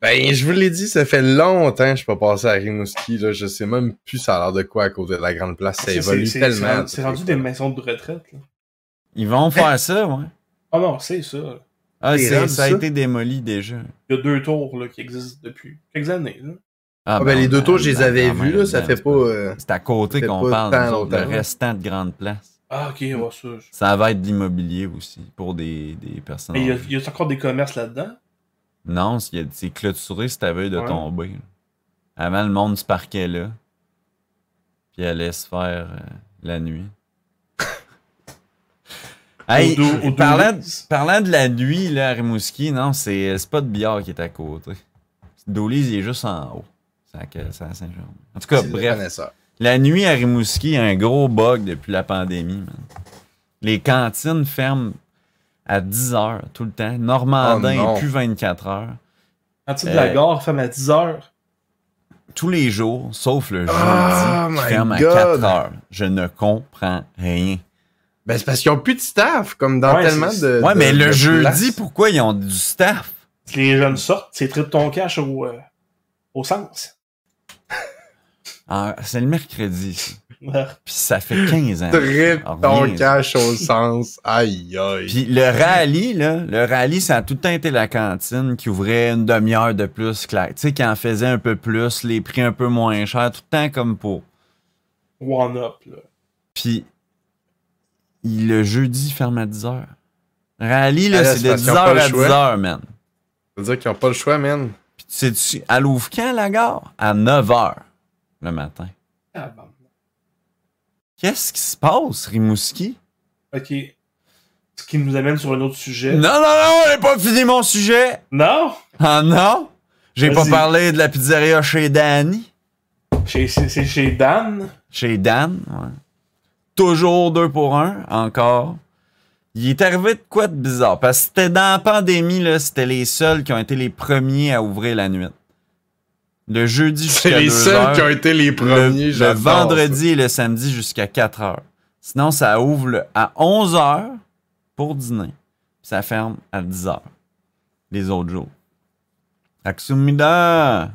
Ben, je vous l'ai dit, ça fait longtemps que je suis pas passé à Rimouski, là. Je sais même plus ça a l'air de quoi à cause de la grande place. Ça évolue tellement. c'est rendu- des maisons de retraite, là. Ils vont faire ça, ouais. Oh non, c'est ça. Ah, rendu ça a ça? été démoli déjà. Il y a deux tours là, qui existent depuis quelques années. Là. Ah, ben, les deux tours, je les ben, avais vus, là. Ça ben, fait c'est pas. euh, C'est à côté qu'on parle, autres, le restant de grande place. Ah, ok, ouais, ça. je- Ça va être de l'immobilier aussi pour des, des personnes. Mais il y, a, âgées. il y a encore des commerces là-dedans? Non, c'est- clôturé si t'avais de Ouais. tomber. là. Avant, le monde se parquait là. Puis allait se faire euh, la nuit. hey, Au dos- au dos parlant, de la nuit là, à Rimouski, non, c'est c'est pas de billard qui est à côté. Dolise, il est juste en haut. C'est à, c'est à Saint-Jean. En tout cas, bref. La nuit à Rimouski, il y a un gros bug depuis la pandémie. man. Les cantines ferment à 10 heures tout le temps. Normandin Oh est plus 24 heures. Quand tu de la Euh, gare, ferme à 10 heures. Tous les jours, sauf le jeudi, Oh ferme à God. 4 heures. Je ne comprends rien. Ben, c'est parce qu'ils ont plus de staff, comme dans Ouais, tellement de. Ouais, de- mais le de jeudi, places. pourquoi ils ont du staff? Si les jeunes sortent, c'est trip ton cash au, euh, au sens. Ah, c'est le mercredi. Puis ça fait 15 ans. Trip ton cash au sens. Aïe, aïe. Puis le rallye, là, le rallye, ça a tout le temps été la cantine qui ouvrait une demi-heure de plus que Tu sais, qui en faisait un peu plus, les prix un peu moins chers, tout le temps comme pour. One up, là. Puis il- le jeudi, il ferme à 10h. Rallye, là, là, c'est de parce qu'ils ont pas 10h le à choix. 10h, man. Ça veut dire qu'ils ont pas le choix, man. Puis tu sais, elle ouvre quand, la gare? À 9h le matin. Ah, bon. Qu'est-ce qui se passe, Rimouski? Ok. Ce qui nous amène sur un autre sujet. Non, non, non, j'ai pas fini mon sujet! Non! Ah non? J'ai pas parlé de la pizzeria chez Danny. Chez- C'est c'est chez Dan? Chez Dan, ouais. Toujours deux pour un, encore. Il est arrivé de quoi de bizarre? Parce que c'était dans la pandémie, là, c'était les seuls qui ont été les premiers à ouvrir la nuit. Le jeudi C'est jusqu'à les 2 seuls heures, qui ont été les le, premiers. le j'adore vendredi et le samedi jusqu'à 4 heures. Sinon, ça ouvre le- à 11 heures pour dîner. Puis ça ferme à 10 heures. Les autres jours. Aksumida!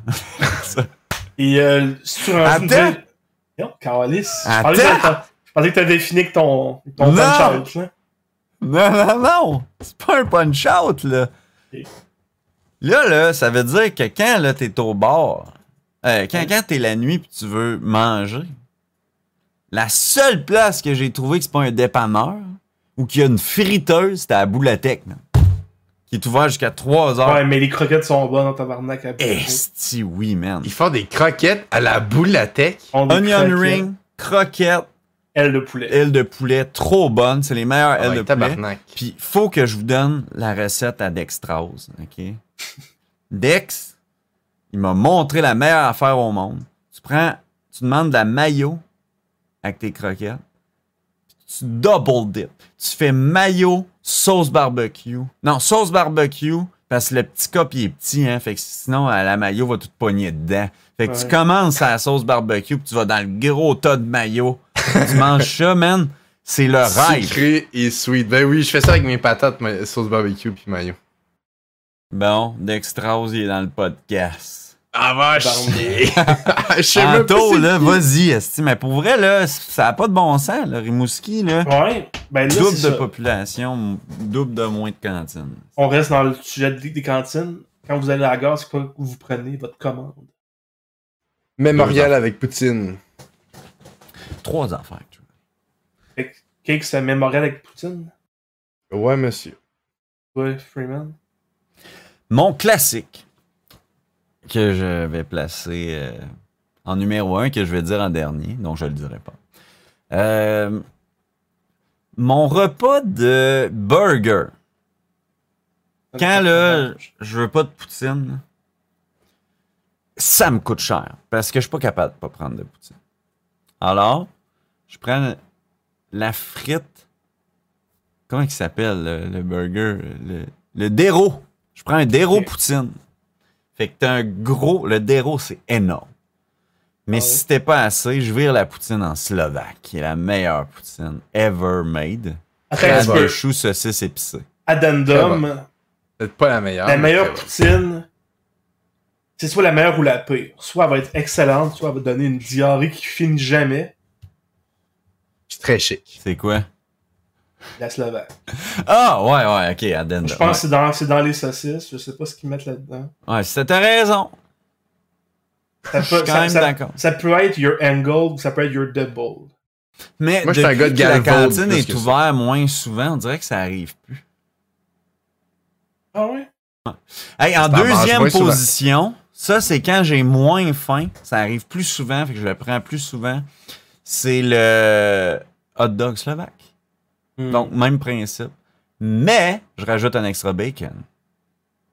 Et euh, sur un. Attends! Non. Je Attends! pensais que t'as- je pensais que t'avais fini avec ton, punch-out, là. Non, non, non! C'est pas un punch-out, là. Là, là, ça veut dire que quand là, t'es au bar, euh, quand, quand t'es la nuit puis tu veux manger, la seule place que j'ai trouvé que c'est pas un dépanneur ou qu'il y a une friteuse, c'était à Boulatec. Qui est ouvert jusqu'à 3 heures. Ouais, mais les croquettes sont bonnes en tabarnak. à Esti, oui, man. Ils font des croquettes à la boulatec. Onion croquettes, ring, croquettes, Aile de poulet. ailes de poulet, trop bonnes. C'est les meilleures ailes Ouais, de poulet. tabarnak. Puis, faut que je vous donne la recette à Dextrose, OK? Dex, il m'a montré la meilleure affaire au monde. Tu prends, tu demandes de la mayo avec tes croquettes. puis Tu double dip. Tu fais mayo, sauce barbecue. Non, sauce barbecue, parce que le petit cup, il est petit, hein. Fait que sinon, euh, la mayo va tout pogner dedans. Fait que tu commences à la sauce barbecue, puis tu vas dans le gros tas de mayo. tu manges ça, man. C'est le rêve. Sucré et sweet. Ben oui, je fais ça avec mes patates, ma- sauce barbecue puis mayo. Bon, Dextrose, il est dans le podcast. Ah va chier. Je sais même pas là, vas-y, esti. Mais pour vrai, là, ça n'a pas de bon sens, là. Rimouski, là. Ouais, ben là, double de ça. population, double de moins de cantines. On reste dans le sujet des des cantines. Quand vous allez à la gare, c'est quoi que vous prenez votre commande? Mémorial avec Poutine. Trois affaires. Cake, c'est mémorial avec Poutine? Ouais, monsieur. Ouais, Freeman? Mon classique, que je vais placer euh, en numéro un, que je vais dire en dernier, donc je le dirai pas. Euh, mon repas de burger. Quand là, je veux pas de poutine, ça me coûte cher parce que je suis pas capable de pas prendre de poutine. Alors, je prends la frite. Comment il s'appelle le, le burger? Le, le déro. Je prends un déro poutine. Fait que t'as un gros. Le déro, c'est énorme. Mais Ah si c'était pas assez, je vire la poutine en slovaque, qui est la meilleure poutine ever made. De peu. chou, saucisse épicée. Addendum, Peut-être pas la meilleure. la meilleure très poutine, c'est soit la meilleure ou la pire. Soit elle va être excellente, soit elle va donner une diarrhée qui finit jamais. Très chic. C'est quoi? La Slovaque. Ah, ouais, ouais, ok, addendum. Je pense que c'est dans, c'est dans les saucisses. Je sais pas ce qu'ils mettent là-dedans. Ouais, t'as raison. Ça Je suis peut, quand ça, même ça- d'accord. ça peut être your angle ou ça peut être your double. Mais Moi, je suis un depuis gars de que la cantine est ouverte moins souvent, on dirait que ça arrive plus. Ah ouais? Hey, en deuxième position, ça c'est quand j'ai moins faim. Ça arrive plus souvent, fait que je le prends plus souvent. C'est le hot dog slovaque. Hmm. Donc, même principe. Mais, je rajoute un extra bacon.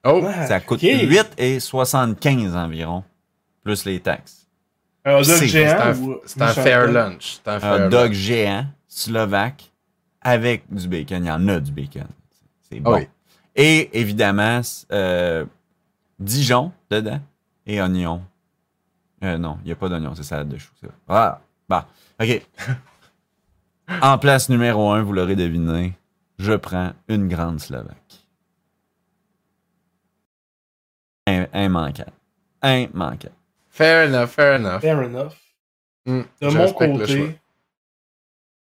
Oh, Ça coûte ok. 8,75 environ, plus les taxes. Un hot dog c'est géant un, c'est un fair lunch. Un fair dog lunch. géant, slovaque, avec du bacon. Il y en a du bacon. C'est bon. Oui. Et évidemment, euh, Dijon dedans et oignon. Euh, non, il n'y a pas d'oignon, c'est salade de chou. c'est vrai. Ah, bah, OK. en place numéro un, vous l'aurez deviné, je prends une grande Slovaque. Un, immanquable. Immanquable. Fair enough, fair enough. Fair enough. Hmm, De mon le côté,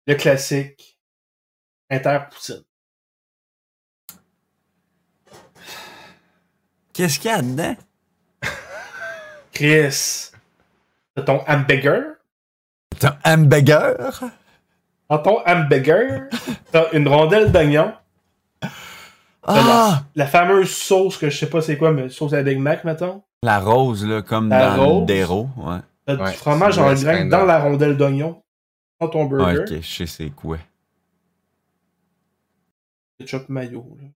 le, classique Inter Poutine. Qu'est-ce qu'il y a dedans? Chris, t'as ton hamburger? Un hamburger? Dans ton hamburger, t'as une rondelle d'oignon. Ah! La fameuse sauce que je sais pas c'est quoi, mais sauce à Big Mac, mettons. La rose, là, comme La dans rose. le déro. Ouais. T'as Ouais, du fromage en grain dans la rondelle d'oignon. Dans ton Ouais, burger. ok, je sais c'est quoi. Ketchup mayo. Là.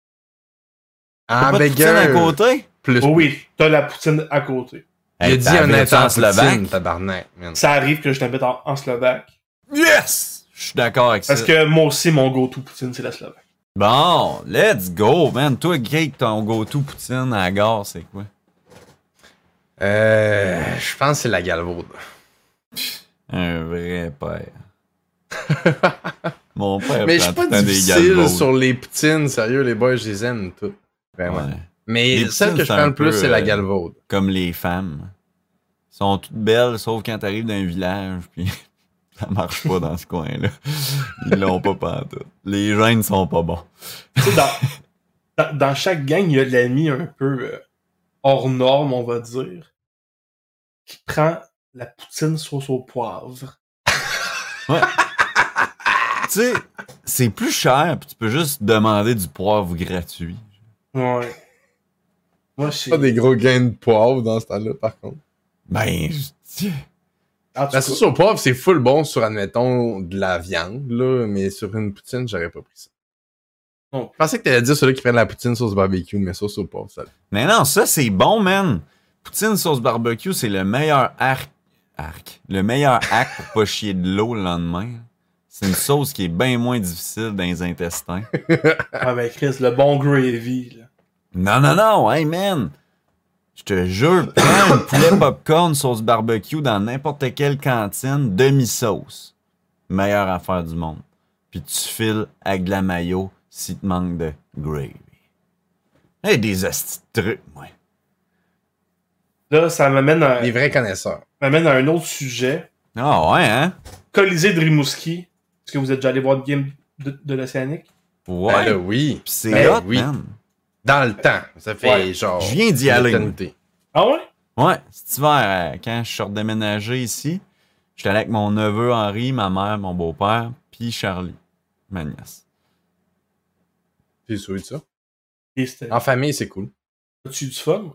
T'as Un pas de poutine à côté? Plus. Oh oui, t'as la poutine à côté. Il a Hey, dit un inter en slovaque? poutine, tabarnak. man. Ça arrive que je t'invite en, en slovaque. Yes! Je suis d'accord avec Parce ça. que moi aussi, mon go-to poutine, c'est la slovaque. Bon, let's go, man. Toi, Cake, ton go-to poutine à la gare, c'est quoi? Euh, je pense que c'est la galvaude. Un vrai père. Mon père Mais je suis pas difficile sur les poutines, sérieux, les boys, je les aime toutes. Vraiment. Ouais. Mais Les celle poutines, que je prends le plus, c'est la euh, galvaude. Comme les femmes. Elles sont toutes belles, sauf quand t'arrives dans un village, puis ça marche pas dans ce coin-là. Ils l'ont pas pantoute. Les gènes sont pas bons. Tu sais, dans, dans, dans chaque gang, il y a de l'ami un peu euh, hors norme, on va dire, qui prend la poutine sauce au poivre. Tu sais, c'est plus cher, puis tu peux juste demander du poivre gratuit. Ouais. Moi, je Pas des gros gains de poivre dans ce temps-là, par contre. Ben, je- La sauce au poivre, c'est full bon sur, admettons, de la viande, là, mais sur une poutine, j'aurais pas pris ça. Je pensais que t'allais dire celui qui prennent la poutine sauce barbecue, mais sauce au poivre, ça. Mais non, ça c'est bon, man. Poutine sauce barbecue, c'est le meilleur arc. Arc. Le meilleur hack pour pas chier de l'eau le lendemain. C'est une sauce qui est bien moins difficile dans les intestins. ah ben Chris, le bon gravy, là. Non, non, non, hey man! Je te jure, prends un poulet popcorn sauce barbecue dans n'importe quelle cantine, demi-sauce. Meilleure affaire du monde. Puis tu files avec de la mayo si te manque de gravy. Hey, des astis de trucs, moi. Là, ça m'amène à, Les vrais connaisseurs. m'amène à un autre sujet. Ah ouais, hein? Colisée de Rimouski. Est-ce que vous êtes déjà allé voir une game de, de l'Océanique? Ouais. Ben là, oui. C'est Ben hot, oui. man. Dans le temps. Ça fait Ouais. genre. Je viens d'y aller. Ah ouais? Ouais, cet hiver, euh, quand je suis redéménagé ici, j'étais allé avec mon neveu Henri, ma mère, mon beau-père, puis Charlie, ma nièce. T'es sûr de ça? En famille, c'est cool. As-tu du fun?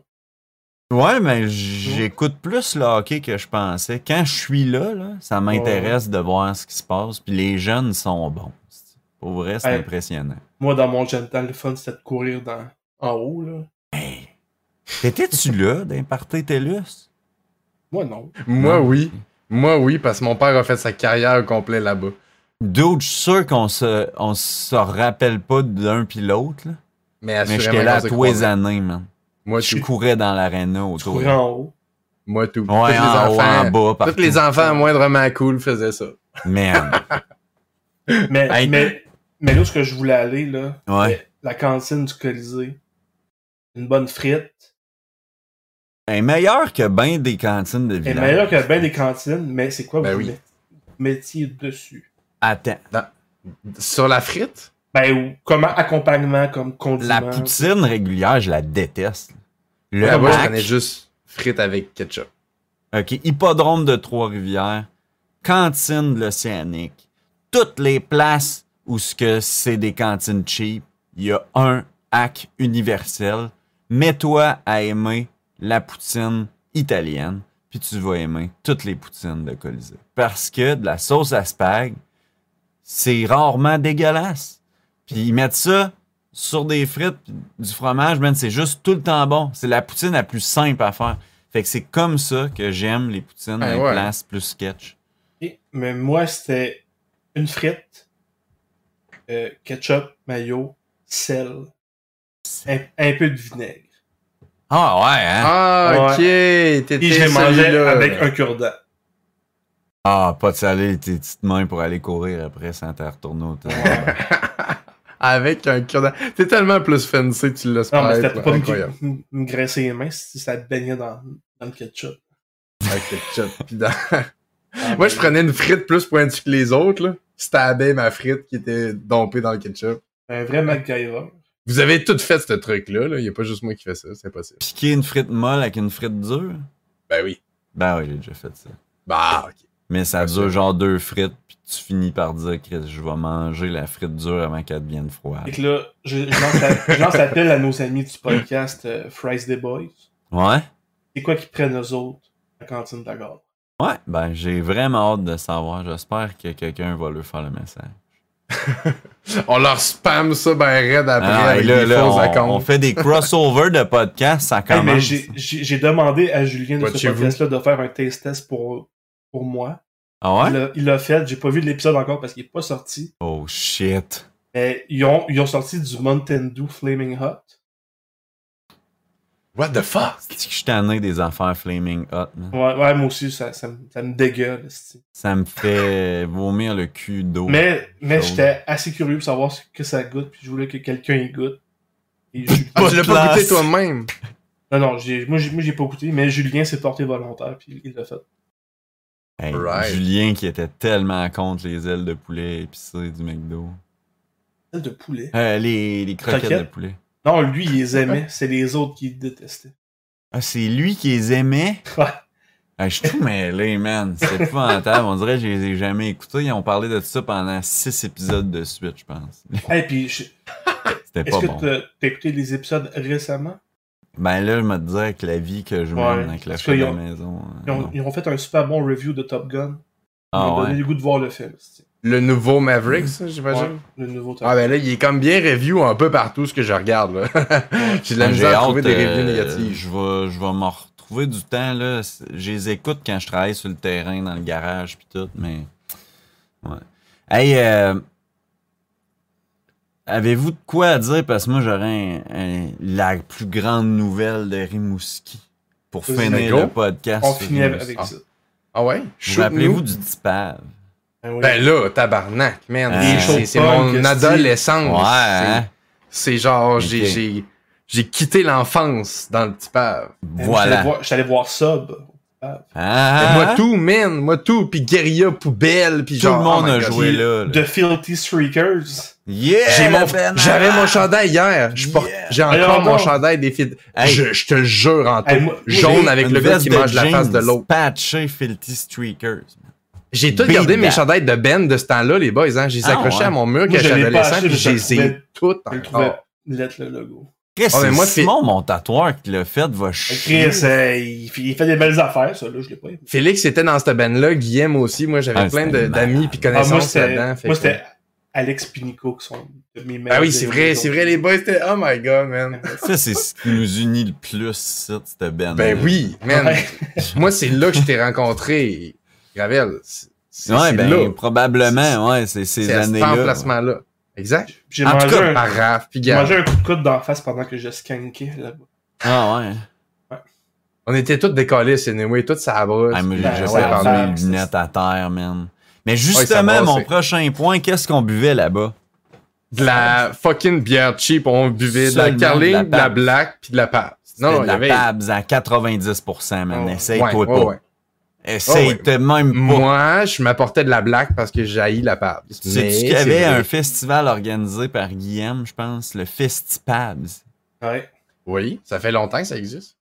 Ouais, mais j'écoute plus le hockey que je pensais. Quand je suis là, là ça m'intéresse de voir ce qui se passe. Puis les jeunes sont bons. Pour vrai, c'est impressionnant. Moi, dans mon jeune temps, le fun, c'était de courir dans, en haut, là. T'étais-tu là, d'un party TELUS? Moi, non. Moi, Non. oui. Moi, oui, parce que mon père a fait sa carrière au complet là-bas. D'autres, je suis sûr qu'on se, on se rappelle pas d'un puis l'autre. là. Mais Mais j'étais là tous les années, man. Moi Je courais dans l'aréna Tu autour. courais en haut. Moi tout. Ouais, tous les en haut, enfants, en bas, partout. tous les enfants moindrement cool faisaient ça. Man. Mais, Hey. mais, mais là, où ce que je voulais aller, là, Ouais. la cantine du Colisée, une bonne frite, Elle est meilleure que ben des cantines de est village. meilleure que bien des cantines, mais c'est quoi Ben vous oui. mettiez dessus? Attends. Sur la frite? Ben, ou comment accompagnement, comme condiment? La poutine régulière, je la déteste. Le Ouais, moi, je connais juste frites avec ketchup. OK, hippodrome de Trois-Rivières, cantine de l'Océanique, toutes les places où ce que c'est des cantines cheap, il y a un hack universel. Mets-toi à aimer la poutine italienne, puis tu vas aimer toutes les poutines de Colisée. Parce que de la sauce à spag, c'est rarement dégueulasse. Puis ils mettent ça sur des frites, du fromage, man, c'est juste tout le temps bon. C'est la poutine la plus simple à faire. Fait que c'est comme ça que j'aime les poutines Ah, dans ouais. les places plus sketch. Mais moi, c'était une frite, euh, ketchup, mayo, sel, un, un peu de vinaigre. Ah ouais, hein? Ah, ok. T'étais Et je les mangeais celui-là. avec un cure-dent. Ah, pas de saler tes petites mains pour aller courir après sans te retourner au. Avec un cure-dent. T'es tellement plus fancy que tu l'as Non, mais c'était pas Incroyable. me, graisser les mains si ça baignait dans, dans le ketchup. Avec ketchup. Puis dans- Ah, Moi, je prenais une frite plus pointue que les autres, là. Stabais ma frite qui était dompée dans le ketchup. Un vrai MacGyver. Vous avez tout fait ce truc-là, là. Il y a pas juste moi qui fais ça, c'est possible. Piquer une frite molle avec une frite dure? Ben oui. Ben oui, j'ai déjà fait ça. Bah, ok. Mais ça dure genre deux frites, puis tu finis par dire, Chris, je vais manger la frite dure avant qu'elle devienne froide. Et que là, je, je lance la- je lance l'appel à nos amis du podcast euh, Fries des Boys. Ouais? C'est quoi qu'ils prennent eux autres à la cantine de la gare? Ouais, ben j'ai vraiment hâte de savoir. J'espère que quelqu'un va leur faire le message. On leur spam ça ben raide après Ah, avec là, des là, faux on, accounts. on fait des crossovers de podcasts, ça commence. j'ai- demandé à Julien de What ce podcast-là de faire un taste test pour, pour moi. ah Il ouais? l'a- Il l'a fait. J'ai pas vu l'épisode encore parce qu'il est pas sorti. Oh shit. Mais ils ont, ils ont sorti du Mountain Dew Flaming Hot. What the fuck? C'est que je suis tanné des affaires Flaming Hot, man? Ouais, ouais moi aussi, ça, ça, me- ça me dégueule. Ça me fait vomir le cul d'eau. Mais, j'étais assez curieux pour savoir ce que ça goûte, puis je voulais que quelqu'un y goûte. Et Ju- Ah, tu l'as pas goûté toi-même? non, non, moi, j'ai pas goûté, mais Julien s'est porté volontaire, puis il l'a fait. Hey, Right. Julien qui était tellement contre les ailes de poulet épicées du McDo. Celle de poulet? Euh, les, les croquettes, Croquettes? de poulet. Non, lui, il les aimait. C'est les autres qui le détestaient. Ah, c'est lui qui les aimait? Ouais. Ah, je suis tout mêlé, man. C'est épouvantable. On dirait que je les ai jamais écoutés. Ils ont parlé de ça pendant six épisodes de suite, je pense. Et puis, je- C'était est-ce pas que bon. t'as t'as écouté les épisodes récemment? Ben là, je me disais avec la vie que je Ouais, mène avec la fille à la maison. euh, Ils ont, non. ils ont fait un super bon review de Top Gun. Ils Ah m'ont donné ouais. le goût de voir le film. esti. Le nouveau Maverick, ça, j'imagine? Ouais, le nouveau Top Ah ben là, il est comme bien review un peu partout ce que je regarde, là. J'ai de la Ah, misère à trouver des euh, reviews négatives. Je vais, je vais m'en retrouver du temps, là. Je les écoute quand je travaille sur le terrain, dans le garage, puis tout, mais. Ouais. Hey, euh, Avez-vous de quoi à dire? Parce que moi, j'aurais un- un- la plus grande nouvelle de Rimouski pour finir le podcast. On finit avec Rimouski. avec ça. Ah ouais? Vous rappelez-vous du Tipave? Ben oui. Ben là, tabarnak, man. Ah. C'est- mon adolescence. Ouais, C'est- hein? Genre, j'ai, Ok. j'ai, j'ai quitté l'enfance dans le petit pave. J'allais Voilà. voir, j'allais voir Sub. Ah, moi tout, man, moi tout, puis guérilla poubelle, puis Tout genre. le monde oh a God. joué là. là. The Filthy Streakers. Yeah! J'ai le mon, j'avais mon chandail hier. Je porte- Yeah. J'ai Alors, encore mon chandail des filles. Hey. Je, je te le jure en tout. Hey, moi- Jaune avec le gars veste qui de mange la face de l'autre. Patché Filthy Streakers. J'ai tout gardé mes chandails de Ben de ce temps-là, les boys. Hein. J'ai Ah, accrochés ouais. à mon mur quand j'étais adolescent, puis je le j'ai trouvais- les toutes Je le trouvais encore. lettre le logo. Chris, Oh, moi, Simon, mon tatoueur, qui l'a fait, va chier. Chris, euh, il, fait- il fait des belles affaires, ça, là, je l'ai pas aimé. Félix était dans cette band-là, Guillaume aussi. Moi, j'avais Ah, plein d'amis puis Ah, connaissances là-dedans. moi, que- c'était Alex Pinico qui sont de mes meilleurs Ah oui, c'est vrai, c'est vrai, les boys, c'était. Oh my god, man. Ça, c'est ce qui nous unit le plus, ça, cette band. Ben oui, man. Ouais. Moi, c'est là que je t'ai rencontré, Gravel. C'est c'est- Ouais, c'est ben, là. probablement, ouais, c'est ces C'est à cet années-là. emplacement-là. Exact. J'ai En tout mangé, cas, un, j'ai mangé un coup de coude d'en face pendant que je skankais là-bas. Ah ouais. On était tous décollés, c'est anyway, tous ça brosse. Ah, j'ai Ben, ouais, ouais, mes c'est- lunettes à terre, man. Mais Ouais, justement, mon c'est- prochain point, qu'est-ce qu'on buvait là-bas? De la fucking bière cheap, on buvait de la Carling, de la de la. Black, puis de la. C'était Non, non, de il y la avait... Pabs à 90%, man. Oh, Essaye-toi Ouais, pas. Ouais, ouais. Essaye-toi même pas. Moi, je m'apportais de la Black parce que j'haïs la Pabst. Sais-tu qu'il y avait un festival organisé par Guillaume, je pense, le Festipabs? Ouais. Oui, ça fait longtemps que ça existe.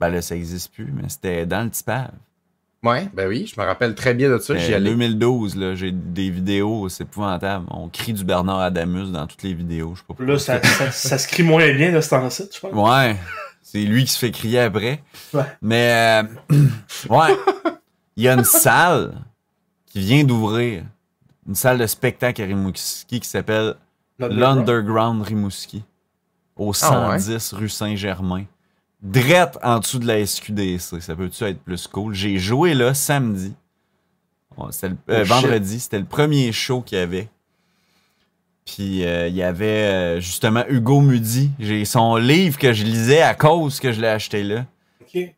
Ben là, ça existe plus, mais c'était dans le Tipab. Ouais, ben oui, je me rappelle très bien de ça, j'y C'était allais. 2012, là, j'ai des vidéos, c'est épouvantable. On crie du Bernard Adamus dans toutes les vidéos, je sais pas. Là, ça, ça, ça se crie moins bien de ce temps-ci, je pense. Ouais, c'est lui qui se fait crier après. Ouais. Mais, euh, ouais, il y a une salle qui vient d'ouvrir, une salle de spectacle à Rimouski qui s'appelle l'Underground Rimouski, au Ah ouais? 110 rue Saint-Germain. Drette en dessous de la SQDC. Ça peut-tu être plus cool? J'ai joué là samedi. Le- euh, Oh, vendredi, c'était le premier show qu'il y avait. Puis euh, il y avait euh, justement Hugo Mudi. J'ai son livre que je lisais à cause que je l'ai acheté là. Ok.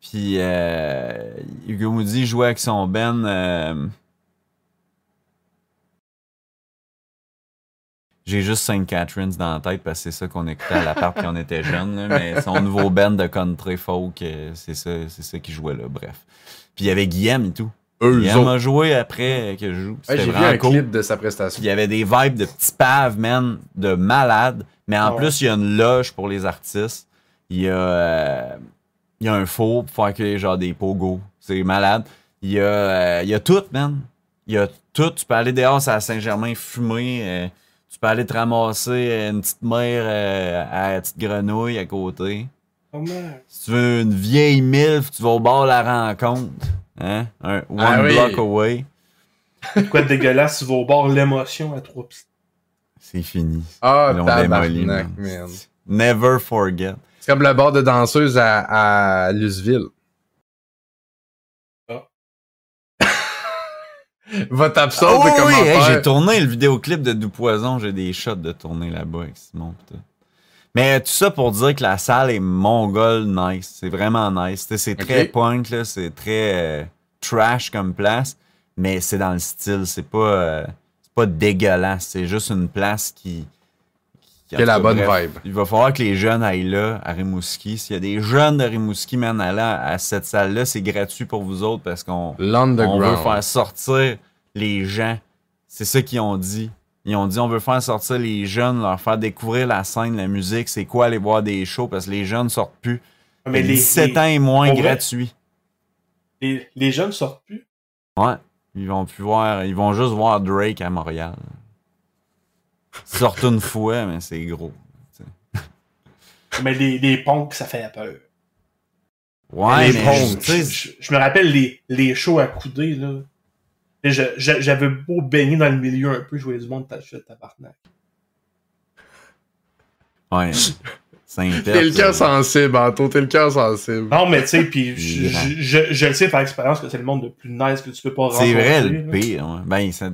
Puis euh, Hugo Moody jouait avec son Ben. euh, J'ai juste St. Catharines dans la tête parce que c'est ça qu'on écoutait à l'appart quand on était jeune. mais son nouveau band de country folk, euh, c'est ça, c'est ça qui jouait là. Bref. Puis il y avait Guillaume et tout. Eux Guillaume autres. a joué après que je joue. Ouais, J'ai vu un cool. clip de sa prestation. il y avait des vibes de petits paves, man, de malade. Mais en plus, il y a une loge pour les artistes. Il y a, euh, il y a un four pour faire que genre des pogos. C'est malade. Il y a, euh, il y a tout, man. Il y a tout. Tu peux aller dehors à Saint-Germain fumer. euh, tu peux aller te ramasser euh, une petite mère euh, à la petite grenouille à côté. Oh, man. Si tu veux une vieille milf, tu vas au bord de la rencontre. Hein? Un one Ah oui. block away. Quoi de dégueulasse, tu vas au bord l'émotion à trois pistes. C'est fini. Ah, l'ont démoli, man. Never forget. Comme le bord de danseuse à, à. Ah. Va Ah t'absorber oui, oui, hey, j'ai tourné le vidéoclip de Dupoison, j'ai des shots de tourner là-bas avec Simon. tout. Mais tout ça pour dire que la salle est mongole nice. C'est vraiment nice. C'est très punk, là, c'est très euh, trash comme place, mais c'est dans le style. C'est pas, euh, c'est pas dégueulasse. C'est juste une place qui. La cas, bonne bref, vibe. Il va falloir que les jeunes aillent là, à Rimouski. S'il y a des jeunes de Rimouski, man, allant à cette salle-là, c'est gratuit pour vous autres parce qu'on on veut faire sortir les gens. C'est ça qu'ils ont dit. Ils ont dit on veut faire sortir les jeunes, leur faire découvrir la scène, la musique, c'est quoi aller voir des shows parce que les jeunes sortent plus. Mais les les, 17 les, ans et moins gratuit. les, les jeunes sortent plus? Ouais. Ils vont plus voir, ils vont juste voir Drake à Montréal. Ils sortent une fois, mais c'est gros. Mais les, les punks, ça fait peur. Ouais, Les mais sais, Je, je me rappelle les, les shows à coudées, là. J'avais beau baigner dans le milieu un peu, je voyais du monde t'acheter de tabarnak. ouais. C'est T'es le cœur sensible, Anto, t'es le cœur sensible. Non, mais tu sais, puis je, Yeah. je, je, je le sais par expérience que c'est le monde le plus nice que tu peux pas rencontrer. C'est vrai, le pire. ouais. Ben, ça.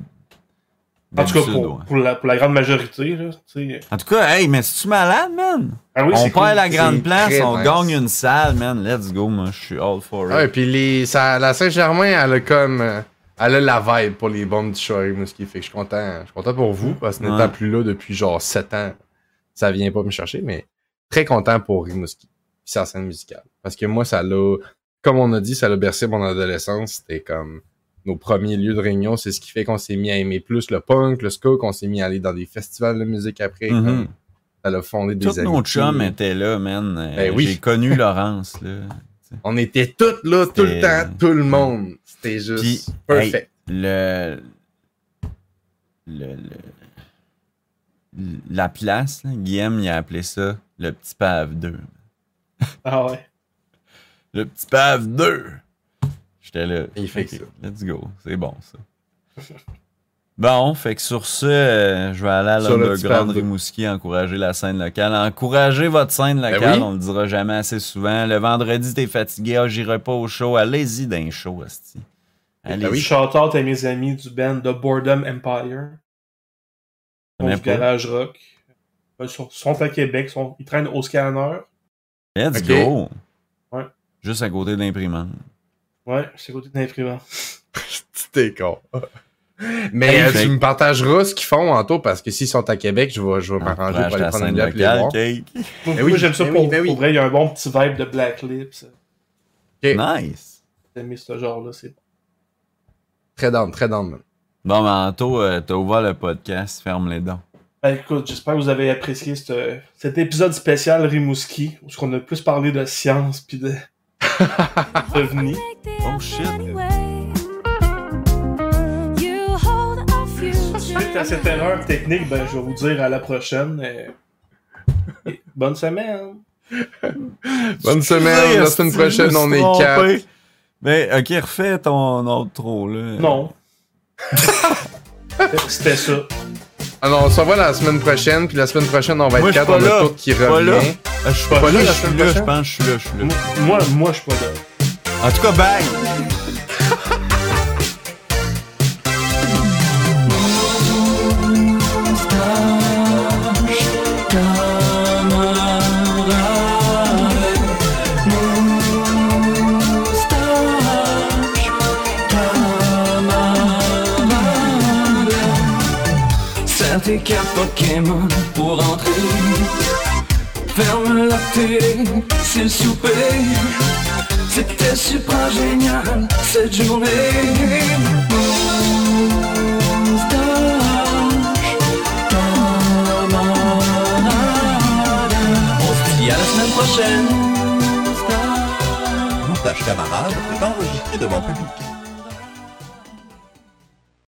En tout cas, pour, ouais. pour, la, pour la grande majorité, là, tu sais. En tout cas, hey, mais c'est-tu malade, man? Ah oui, on c'est perd cool. la grande place, on nice. gagne une salle, man. Let's go, moi. Je suis all for it. Ouais, puis les, ça, la Saint-Germain, elle a comme. euh, Elle a la vibe pour les bombes du show à Rimouski. Fait que je suis content, je suis content pour vous, parce que n'étant Ouais. plus là depuis genre 7 ans, ça vient pas me chercher, mais très content pour Rimouski. Puis sa scène musicale. Parce que moi, ça l'a. Comme on a dit, ça l'a bercé mon adolescence. C'était comme nos premiers lieux de réunion. C'est ce qui fait qu'on s'est mis à aimer plus le punk, le ska, qu'on s'est mis à aller dans des festivals de musique après. Mhm. ça l'a fondé des Tous nos chums étaient là, man. Euh, Ben oui. J'ai connu Laurence, là. On était tous là, tout le temps, tout le monde. C'était juste Puis, perfect. Le. Le. le- La place, là, Guillaume, il a appelé ça le petit Pave 2. Ah ouais. Le petit Pave 2! J'étais là. Il fait Ok, ça. Let's go. C'est bon, ça. Bon, fait que sur ce, euh, je vais aller à l'Underground Pave 2. Rimouski encourager la scène locale. Encouragez votre scène locale, Ben oui. on le dira jamais assez souvent. Le vendredi, t'es fatigué, ah, j'irai pas au show. Allez-y d'un show, asti. Allez-y. Ben oui. Shout-out à mes amis du band The Boredom Empire. Du garage rock. Ils sont, sont à Québec, sont- ils traînent au scanner. Let's go! Ouais. Juste à côté de l'imprimante. Ouais, c'est côté de l'imprimant. T'es con. Mais Hey, euh, tu me partageras ce qu'ils font, Anto, parce que s'ils sont à Québec, je vais, je vais m'arranger pour aller prendre une bière et les voir. cake. Moi, Ben oui, moi, j'aime ça ben pour, oui, ben oui. pour vrai, il y a un bon petit vibe de Black Lips. Ok. Nice! J'aime ce genre-là, c'est bon. Très down, très down, man. Bon, mais Anto, euh, t'as ouvert le podcast, ferme les dents. Ben, écoute, j'espère que vous avez apprécié ce- cet épisode spécial Rimouski, où on a plus parlé de science puis de devenir. Oh shit! Suite à cette erreur technique, ben, je vais vous dire à la prochaine. et bonne semaine! Bonne semaine, la semaine prochaine, on est quatre. Mais, ok, refais ton outro, là. Non. C'était ça. Alors, on se revoit la semaine prochaine, puis la semaine prochaine, on va Moi, être je suis quatre, on pas a tout qui Pas là. revient. Je suis Pas là je suis là, je pense, je suis là, je suis là. Moi, moi, je suis pas là. En tout cas, bye! Pokémon pour entrer. Ferme la télé, c'est le souper. C'était super génial cette journée. On se dit à la semaine prochaine. Montage camarade est enregistré devant public.